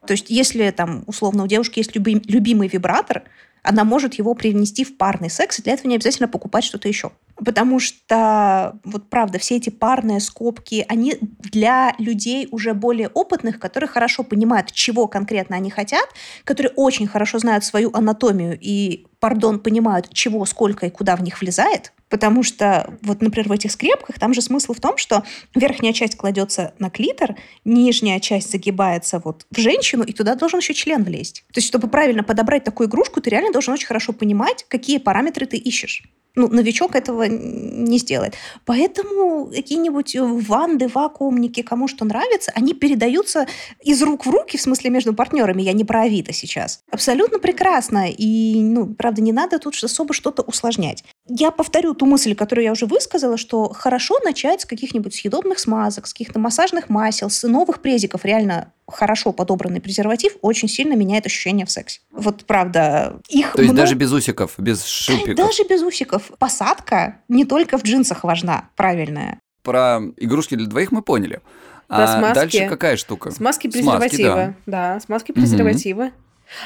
То есть если там условно у девушки есть люби, любимый вибратор, она может его привнести в парный секс, и для этого не обязательно покупать что-то еще. Потому что, вот правда, все эти парные скобки, они для людей уже более опытных, которые хорошо понимают, чего конкретно они хотят, которые очень хорошо знают свою анатомию и, пардон, понимают, чего, сколько и куда в них влезает. Потому что, вот, например, в этих скрепках, там же смысл в том, что верхняя часть кладется на клитор, нижняя часть загибается вот в женщину, и туда должен еще член влезть. То есть, чтобы правильно подобрать такую игрушку, ты реально должен очень хорошо понимать, какие параметры ты ищешь ну, новичок этого не сделает. Поэтому какие-нибудь ванды, вакуумники, кому что нравится, они передаются из рук в руки, в смысле между партнерами. Я не про Авито сейчас. Абсолютно прекрасно. И, ну, правда, не надо тут особо что-то усложнять. Я повторю ту мысль, которую я уже высказала, что хорошо начать с каких-нибудь съедобных смазок, с каких-то массажных масел, с новых презиков. Реально хорошо подобранный презерватив очень сильно меняет ощущение в сексе. Вот правда, их То есть много... даже без усиков, без шипиков? Даже без усиков. Посадка не только в джинсах важна, правильная. Про игрушки для двоих мы поняли. Про а смазки. дальше какая штука? Смазки презерватива. Смазки, да. да, смазки презерватива. Угу.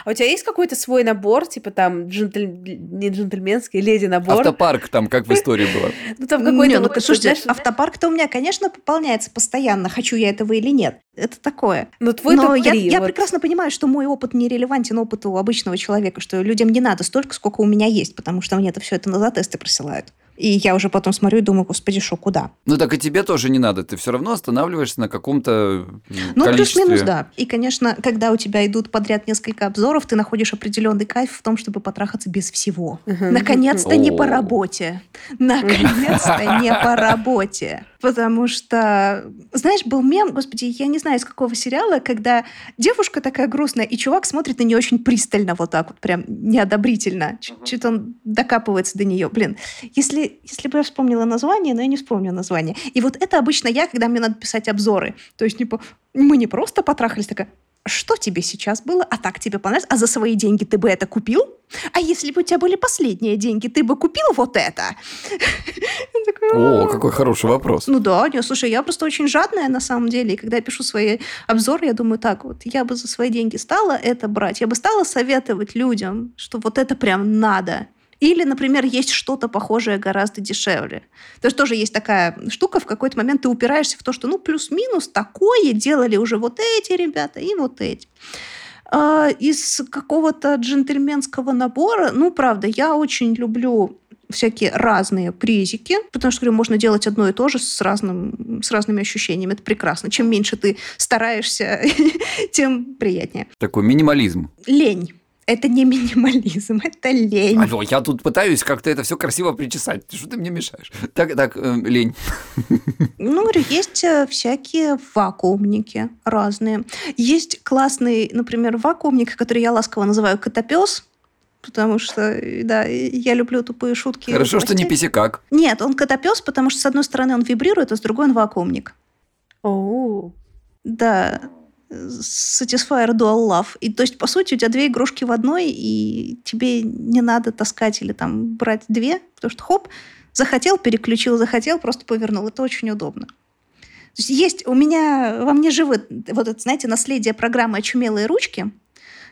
А у тебя есть какой-то свой набор, типа там джентль... не джентльменский, леди набор? Автопарк там, как в истории было. Ну там какой-то... Ну, слушайте, автопарк-то у меня, конечно, пополняется постоянно, хочу я этого или нет. Это такое. Но твой Но я, я прекрасно понимаю, что мой опыт не релевантен опыту обычного человека, что людям не надо столько, сколько у меня есть, потому что мне это все это на тесты присылают. И я уже потом смотрю и думаю, господи, что, куда? Ну так и тебе тоже не надо. Ты все равно останавливаешься на каком-то Ну, плюс-минус, да. И, конечно, когда у тебя идут подряд несколько обзоров, ты находишь определенный кайф в том, чтобы потрахаться без всего. Наконец-то не по работе. Наконец-то не по работе. Потому что, знаешь, был мем, господи, я не знаю, из какого сериала, когда девушка такая грустная, и чувак смотрит на нее очень пристально, вот так вот, прям неодобрительно. Чуть-чуть он докапывается до нее. Блин, если, если бы я вспомнила название, но я не вспомню название. И вот это обычно я, когда мне надо писать обзоры. То есть, типа, мы не просто потрахались, такая, что тебе сейчас было, а так тебе понравилось, а за свои деньги ты бы это купил? А если бы у тебя были последние деньги, ты бы купил вот это? О, какой хороший вопрос. Ну да, не, слушай, я просто очень жадная на самом деле, и когда я пишу свои обзоры, я думаю, так вот, я бы за свои деньги стала это брать, я бы стала советовать людям, что вот это прям надо. Или, например, есть что-то похожее гораздо дешевле. То есть тоже есть такая штука, в какой-то момент ты упираешься в то, что ну плюс-минус такое делали уже вот эти ребята и вот эти. А, из какого-то джентльменского набора, ну, правда, я очень люблю всякие разные презики, потому что, говорю, можно делать одно и то же с, разным, с разными ощущениями. Это прекрасно. Чем меньше ты стараешься, тем приятнее. Такой минимализм. Лень. Это не минимализм, это лень. А, я тут пытаюсь как-то это все красиво причесать. Что ты мне мешаешь? Так, так, э, лень. Ну, есть э, всякие вакуумники разные. Есть классный, например, вакуумник, который я ласково называю котопес потому что, да, я люблю тупые шутки. Хорошо, что не писикак. Нет, он котопес, потому что с одной стороны он вибрирует, а с другой он вакуумник. О, да. Satisfyer Dual Love. И то есть, по сути, у тебя две игрушки в одной, и тебе не надо таскать или там брать две, потому что хоп, захотел, переключил, захотел, просто повернул. Это очень удобно. То есть, есть у меня, во мне живет вот это, знаете, наследие программы «Очумелые ручки»,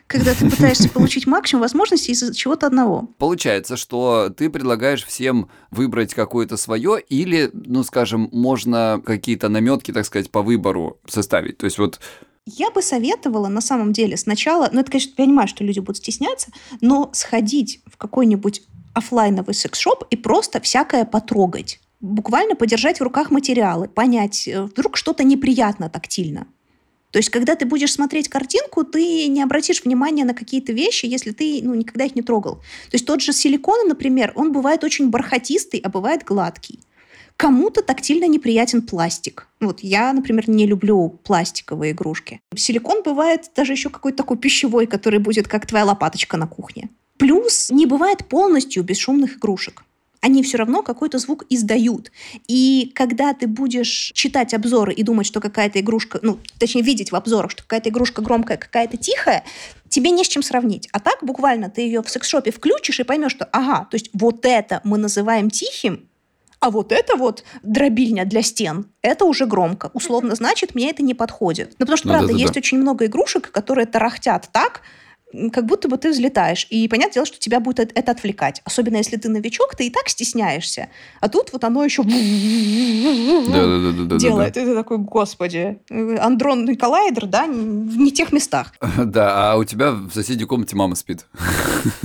когда ты пытаешься получить максимум возможностей из чего-то одного. Получается, что ты предлагаешь всем выбрать какое-то свое или, ну, скажем, можно какие-то наметки, так сказать, по выбору составить. То есть вот я бы советовала на самом деле сначала, ну это, конечно, понимаю, что люди будут стесняться, но сходить в какой-нибудь офлайновый секс-шоп и просто всякое потрогать. Буквально подержать в руках материалы, понять, э, вдруг что-то неприятно тактильно. То есть, когда ты будешь смотреть картинку, ты не обратишь внимания на какие-то вещи, если ты ну, никогда их не трогал. То есть тот же силикон, например, он бывает очень бархатистый, а бывает гладкий. Кому-то тактильно неприятен пластик. Вот я, например, не люблю пластиковые игрушки. Силикон бывает даже еще какой-то такой пищевой, который будет как твоя лопаточка на кухне. Плюс не бывает полностью бесшумных игрушек они все равно какой-то звук издают. И когда ты будешь читать обзоры и думать, что какая-то игрушка, ну, точнее, видеть в обзорах, что какая-то игрушка громкая, какая-то тихая, тебе не с чем сравнить. А так буквально ты ее в секс-шопе включишь и поймешь, что ага, то есть вот это мы называем тихим, а вот это вот дробильня для стен, это уже громко. Условно, значит, мне это не подходит. Ну, потому что, ну, правда, да, да, есть да. очень много игрушек, которые тарахтят так, как будто бы ты взлетаешь. И понятное дело, что тебя будет это отвлекать. Особенно если ты новичок, ты и так стесняешься. А тут вот оно еще делает. И ты такой, господи, андронный коллайдер, да, в не тех местах. Да, а у тебя в соседней комнате мама спит.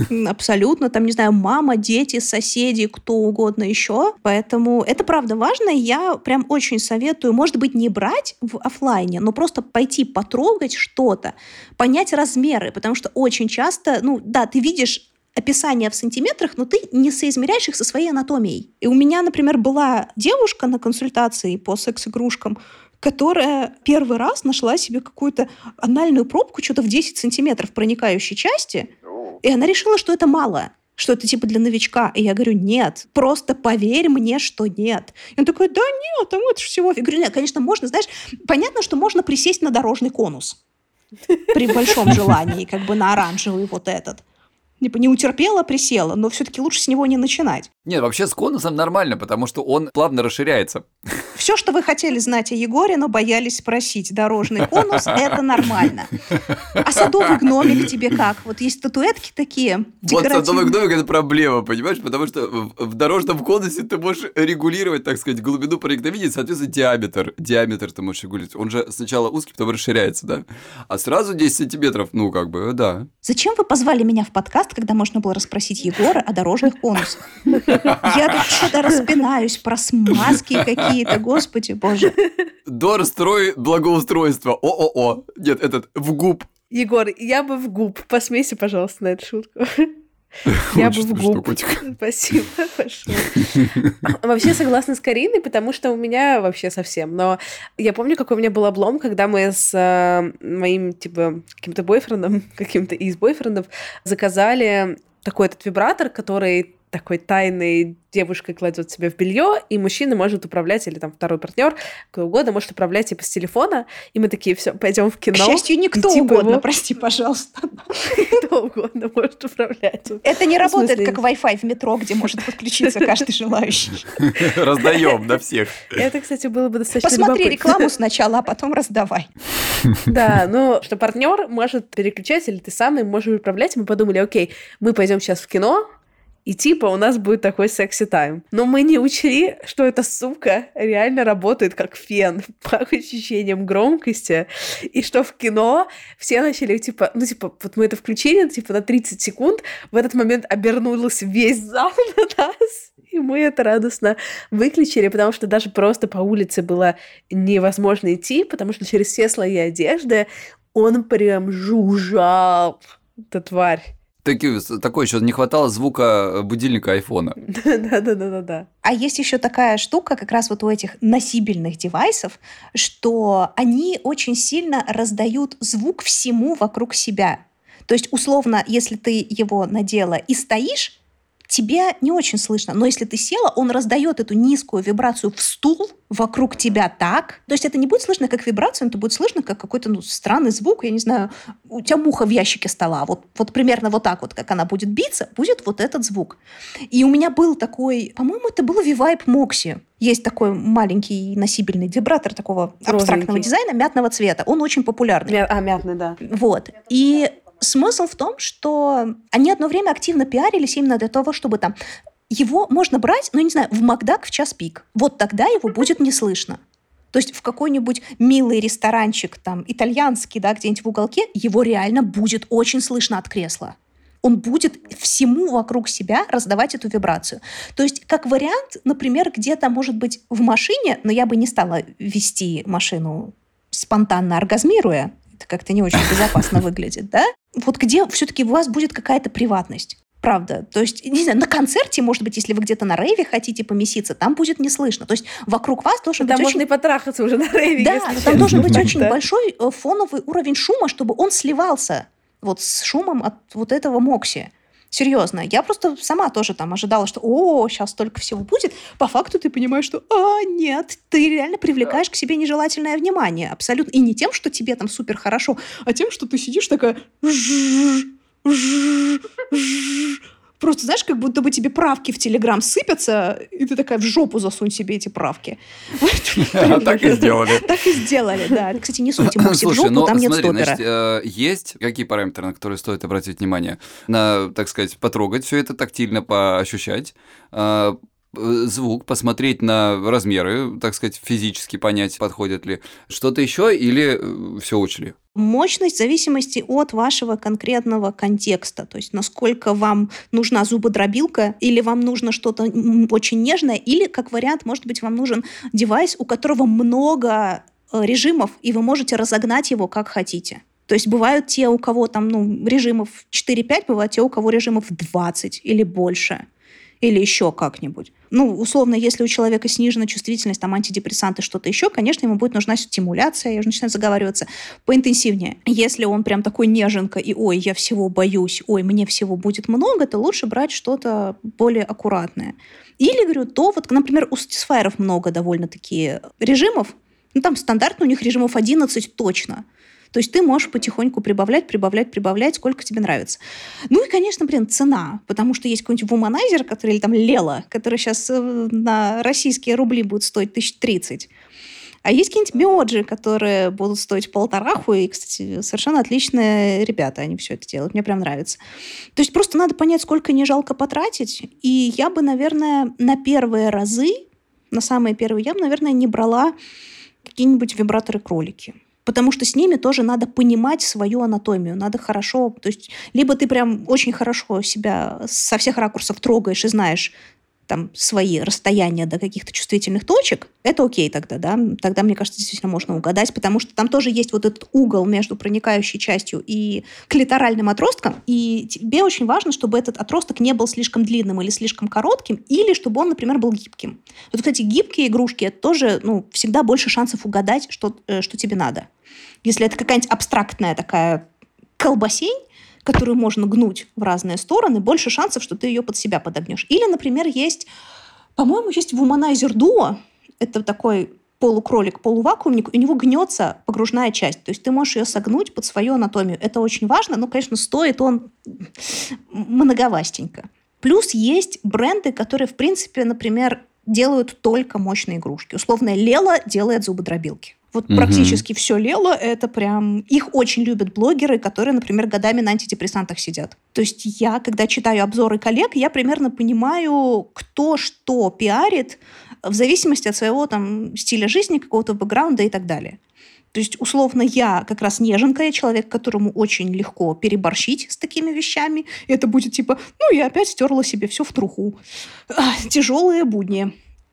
Абсолютно. Там, не знаю, мама, дети, соседи, кто угодно еще. Поэтому это правда важно. Я прям очень советую, может быть, не брать в офлайне, но просто пойти потрогать что-то, понять размеры, потому что очень часто, ну да, ты видишь описание в сантиметрах, но ты не соизмеряешь их со своей анатомией. И у меня, например, была девушка на консультации по секс-игрушкам, которая первый раз нашла себе какую-то анальную пробку что-то в 10 сантиметров проникающей части, и она решила, что это мало что это типа для новичка. И я говорю, нет, просто поверь мне, что нет. И он такой, да нет, там это всего. Я говорю, нет, конечно, можно, знаешь, понятно, что можно присесть на дорожный конус при большом желании, как бы на оранжевый вот этот. Типа не утерпела, присела, но все-таки лучше с него не начинать. Нет, вообще с конусом нормально, потому что он плавно расширяется. Все, что вы хотели знать о Егоре, но боялись спросить. Дорожный конус – это нормально. А садовый гномик тебе как? Вот есть статуэтки такие. Вот садовый гномик – это проблема, понимаешь? Потому что в дорожном конусе ты можешь регулировать, так сказать, глубину проникновения, соответственно, диаметр. Диаметр ты можешь регулировать. Он же сначала узкий, потом расширяется, да? А сразу 10 сантиметров, ну, как бы, да. Зачем вы позвали меня в подкаст, когда можно было расспросить Егора о дорожных конусах? Я тут что-то распинаюсь про смазки какие-то, господи боже. Дор, строй благоустройство. О-о-о. Нет, этот, в губ. Егор, я бы в губ. Посмейся, пожалуйста, на эту шутку. Я бы в губ. Спасибо большое. Вообще согласна с Кариной, потому что у меня вообще совсем. Но я помню, какой у меня был облом, когда мы с э, моим, типа, каким-то бойфрендом, каким-то из бойфрендов заказали такой этот вибратор, который такой тайной девушка кладет себе в белье, и мужчина может управлять, или там второй партнер, кто угодно, может управлять типа с телефона, и мы такие, все, пойдем в кино. К счастью, никто типа угодно, его... прости, пожалуйста. Кто угодно может управлять. Это не работает как Wi-Fi в метро, где может подключиться каждый желающий. Раздаем на всех. Это, кстати, было бы достаточно Посмотри рекламу сначала, а потом раздавай. Да, ну, что партнер может переключать, или ты сам им можешь управлять. Мы подумали, окей, мы пойдем сейчас в кино, и типа у нас будет такой секси-тайм. Но мы не учли, что эта сука реально работает как фен по ощущениям громкости. И что в кино все начали типа, ну типа, вот мы это включили типа на 30 секунд, в этот момент обернулся весь зал на нас. И мы это радостно выключили, потому что даже просто по улице было невозможно идти, потому что через все слои одежды он прям жужжал. Эта тварь. Таки, такой еще не хватало звука э, будильника айфона. Да-да-да-да-да. А есть еще такая штука как раз вот у этих носибельных девайсов, что они очень сильно раздают звук всему вокруг себя. То есть, условно, если ты его надела и стоишь, тебе не очень слышно. Но если ты села, он раздает эту низкую вибрацию в стул вокруг тебя так. То есть это не будет слышно как вибрация, но это будет слышно как какой-то ну, странный звук. Я не знаю, у тебя муха в ящике стола. Вот, вот примерно вот так вот, как она будет биться, будет вот этот звук. И у меня был такой, по-моему, это был Vivipe Moxie. Есть такой маленький носибельный вибратор такого Розовенький. абстрактного дизайна, мятного цвета. Он очень популярный. Мя- а, мятный, да. Вот. И Смысл в том, что они одно время активно пиарились именно для того, чтобы там его можно брать, ну, не знаю, в Макдак в час пик. Вот тогда его будет не слышно. То есть в какой-нибудь милый ресторанчик, там, итальянский, да, где-нибудь в уголке, его реально будет очень слышно от кресла. Он будет всему вокруг себя раздавать эту вибрацию. То есть, как вариант, например, где-то, может быть, в машине, но я бы не стала вести машину спонтанно оргазмируя. Это как-то не очень безопасно выглядит, да? Вот где все-таки у вас будет какая-то приватность. Правда. То есть, не знаю, на концерте, может быть, если вы где-то на рейве хотите помеситься, там будет не слышно. То есть вокруг вас должен там быть можно очень... и потрахаться уже на рейве. Да, если там должен быть честно. очень Да. большой э, фоновый уровень шума, чтобы он сливался вот с шумом от вот этого Мокси. Серьезно, я просто сама тоже там ожидала, что о, сейчас столько всего будет. По факту ты понимаешь, что а, нет, ты реально привлекаешь к себе нежелательное внимание. Абсолютно. И не тем, что тебе там супер хорошо, а тем, что ты сидишь такая... Просто, знаешь, как будто бы тебе правки в Телеграм сыпятся, и ты такая в жопу засунь себе эти правки. Так и сделали. Так и сделали, да. Кстати, не суньте Мокси в жопу, ну там нет стопера. э, есть какие параметры, на которые стоит обратить внимание? На, так сказать, потрогать все это тактильно, поощущать, э, звук, посмотреть на размеры, так сказать, физически понять, подходят ли. Что-то еще или все учли? Мощность в зависимости от вашего конкретного контекста. То есть, насколько вам нужна зубодробилка, или вам нужно что-то очень нежное, или, как вариант, может быть, вам нужен девайс, у которого много э, режимов, и вы можете разогнать его как хотите. То есть бывают те, у кого там ну, режимов 4-5, бывают те, у кого режимов 20 или больше. Или еще как-нибудь. Ну, условно, если у человека снижена чувствительность, там, антидепрессанты, что-то еще, конечно, ему будет нужна стимуляция, я уже начинаю заговариваться, поинтенсивнее. Если он прям такой неженка, и ой, я всего боюсь, ой, мне всего будет много, то лучше брать что-то более аккуратное. Или, говорю, то вот, например, у Satisfyer много довольно-таки режимов, ну, там стандартно у них режимов 11 точно. То есть ты можешь потихоньку прибавлять, прибавлять, прибавлять, сколько тебе нравится. Ну и, конечно, блин, цена. Потому что есть какой-нибудь вуманайзер, который, или там Лела, который сейчас на российские рубли будет стоить тысяч тридцать. А есть какие-нибудь биоджи, которые будут стоить полтораху, и, кстати, совершенно отличные ребята, они все это делают, мне прям нравится. То есть просто надо понять, сколько не жалко потратить, и я бы, наверное, на первые разы, на самые первые, я бы, наверное, не брала какие-нибудь вибраторы-кролики потому что с ними тоже надо понимать свою анатомию, надо хорошо, то есть либо ты прям очень хорошо себя со всех ракурсов трогаешь и знаешь там свои расстояния до каких-то чувствительных точек, это окей тогда, да, тогда, мне кажется, действительно можно угадать, потому что там тоже есть вот этот угол между проникающей частью и клиторальным отростком, и тебе очень важно, чтобы этот отросток не был слишком длинным или слишком коротким, или чтобы он, например, был гибким. Вот, кстати, гибкие игрушки, это тоже, ну, всегда больше шансов угадать, что, э, что тебе надо. Если это какая-нибудь абстрактная такая колбасень, которую можно гнуть в разные стороны, больше шансов, что ты ее под себя подогнешь. Или, например, есть, по-моему, есть вуманайзер дуо. Это такой полукролик, полувакуумник, у него гнется погружная часть. То есть ты можешь ее согнуть под свою анатомию. Это очень важно, но, конечно, стоит он многовастенько. Плюс есть бренды, которые, в принципе, например, делают только мощные игрушки. Условная Лела делает зубодробилки. Вот Мгм. практически все Лела, это прям... Их очень любят блогеры, которые, например, годами на антидепрессантах сидят. То есть я, когда читаю обзоры коллег, я примерно понимаю, кто что пиарит в зависимости от своего там стиля жизни, какого-то бэкграунда и так далее. То есть, условно, я как раз неженка, я человек, которому очень легко переборщить с такими вещами. И это будет типа, ну, я опять стерла себе все в труху. А, тяжелые будни.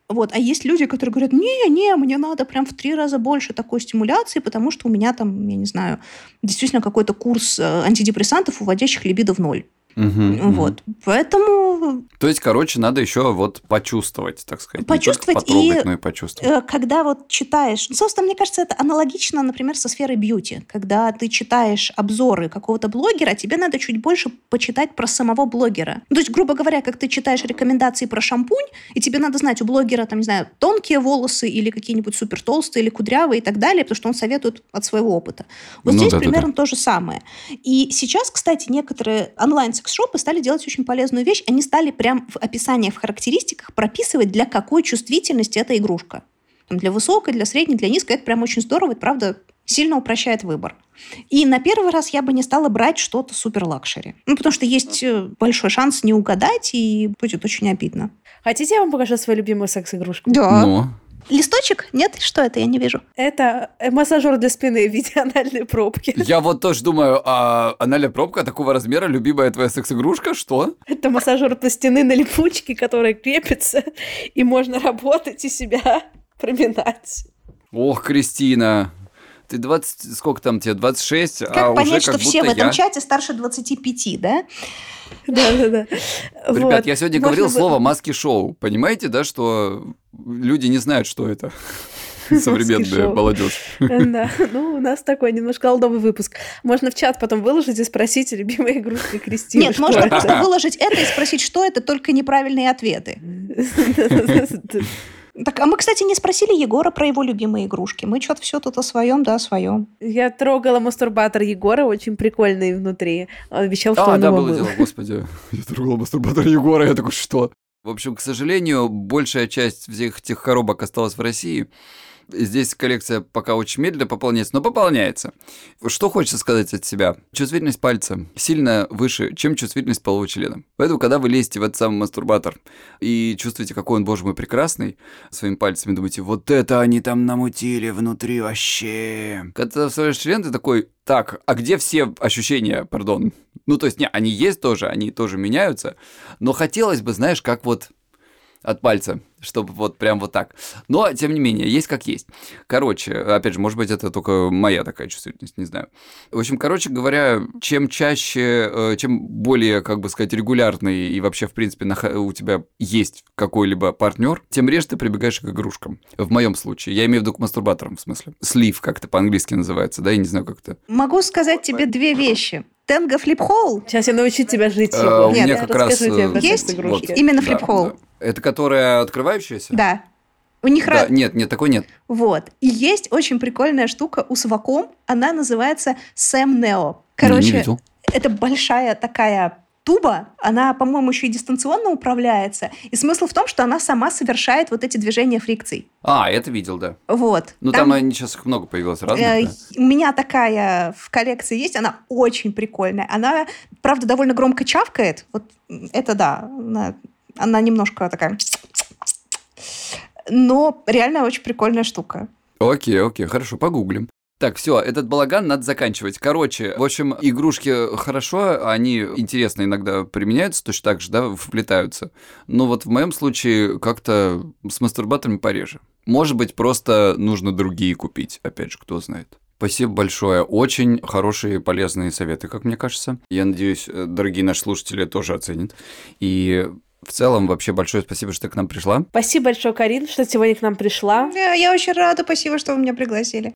Вот. А есть люди, которые говорят, не-не, мне надо прям в три раза больше такой стимуляции, потому что у меня там, я не знаю, действительно какой-то курс э, антидепрессантов, уводящих либидо в ноль. Мгм. Вот. Поэтому То есть, короче, надо еще вот почувствовать, так сказать. Почувствовать не потрогать, и, но и почувствовать. э, когда вот читаешь... ну, Собственно, мне кажется, это аналогично, например, со сферой бьюти. Когда ты читаешь обзоры какого-то блогера, тебе надо чуть больше почитать про самого блогера. Ну, То есть, грубо говоря, как ты читаешь рекомендации про шампунь, и тебе надо знать, у блогера, там, не знаю, тонкие волосы или какие-нибудь супер толстые или кудрявые и так далее, потому что он советует от своего опыта. Вот Ну здесь да-да-да. примерно то же самое. И сейчас, кстати, некоторые онлайн-секс-шопы стали делать очень полезную вещь. Они стали прям в описаниях, в характеристиках прописывать, для какой чувствительности эта игрушка. Там для высокой, для средней, для низкой. Это прям очень здорово. Это, правда, сильно упрощает выбор. И на первый раз я бы не стала брать что-то супер luxury. Ну, потому что есть э, большой шанс не угадать, и будет очень обидно. Хотите, я вам покажу свою любимую секс-игрушку? Да. Ну, Листочек? Нет? Что это? Я не вижу. Это э, массажер для спины в виде анальной пробки. я вот тоже думаю, а анальная пробка такого размера, любимая твоя секс-игрушка, что? Это массажер для стены на липучке, который крепится, и можно работать и себя проминать. Ох, Кристина, Ты 20, сколько там тебе, 26, Как а понять, уже что как все в этом я... чате старше 25, да? Да-да-да. Ребят, Вот. я сегодня говорил слово маски-шоу. Понимаете, да, что люди не знают, что это? Современная молодежь. Да, ну у нас такой немножко алдовый выпуск. Можно в чат потом выложить и спросить любимые игрушки Кристины. Нет, что можно это. просто выложить это и спросить, что это, только неправильные ответы. Так, а мы, кстати, не спросили Егора про его любимые игрушки. Мы что-то все тут о своем, да, о своем. Я трогала мастурбатор Егора, очень прикольный внутри. Он обещал, что А, он да, его было мыл. дело, господи. Я трогал мастурбатор Егора, я такой, что? В общем, к сожалению, большая часть всех этих коробок осталась в России. Здесь коллекция пока очень медленно пополняется, но пополняется. Что хочется сказать от себя? Чувствительность пальца сильно выше, чем чувствительность полового члена. Поэтому, когда вы лезете в этот самый мастурбатор и чувствуете, какой он, боже мой, прекрасный, своими пальцами думаете, вот это они там намутили внутри вообще. Когда ты вставляешь член, ты такой, так, а где все ощущения, пардон? Ну, то есть, не, они есть тоже, они тоже меняются, но хотелось бы, знаешь, как вот от пальца, чтобы вот прям вот так. Но, тем не менее, есть как есть. Короче, опять же, может быть, это только моя такая чувствительность, не знаю. В общем, короче говоря, чем чаще, э, чем более, как бы сказать, регулярный и вообще, в принципе, у тебя есть какой-либо партнер, тем реже ты прибегаешь к игрушкам. В моем случае. Я имею в виду к мастурбаторам, в смысле. Слив, как это по-английски называется, да, я не знаю, как это. Могу сказать тебе две вещи. Тенго флип-холл Сейчас я научу тебя жить, Э, Егор. у меня как раз, тебе э, есть игрушки. именно Да, флип-холл. да. Это которая открывающаяся? Да. У них Да, раз... нет, нет, такой нет. Вот. И есть очень прикольная штука у Сваком. Она называется Сэм Нео. Не, не Короче, видел. это большая такая туба, она, по-моему, еще и дистанционно управляется. И смысл в том, что она сама совершает вот эти движения фрикций. А, это видел, да. Вот. Ну, там, они сейчас их много появилось разных, э, да. У меня такая в коллекции есть, она очень прикольная. Она, правда, довольно громко чавкает. Вот это да, она, она немножко такая... Но реально очень прикольная штука. Окей, окей, хорошо, погуглим. Так, все, этот балаган надо заканчивать. Короче, в общем, игрушки хорошо, они интересно иногда применяются, точно так же, да, вплетаются. Но вот в моем случае как-то с мастурбаторами пореже. Может быть, просто нужно другие купить, опять же, кто знает. Спасибо большое. Очень хорошие, полезные советы, как мне кажется. Я надеюсь, э, дорогие наши слушатели тоже оценят. И в целом, вообще большое спасибо, что ты к нам пришла. Спасибо большое, Карин, что сегодня к нам пришла. Я, я очень рада, спасибо, что вы меня пригласили.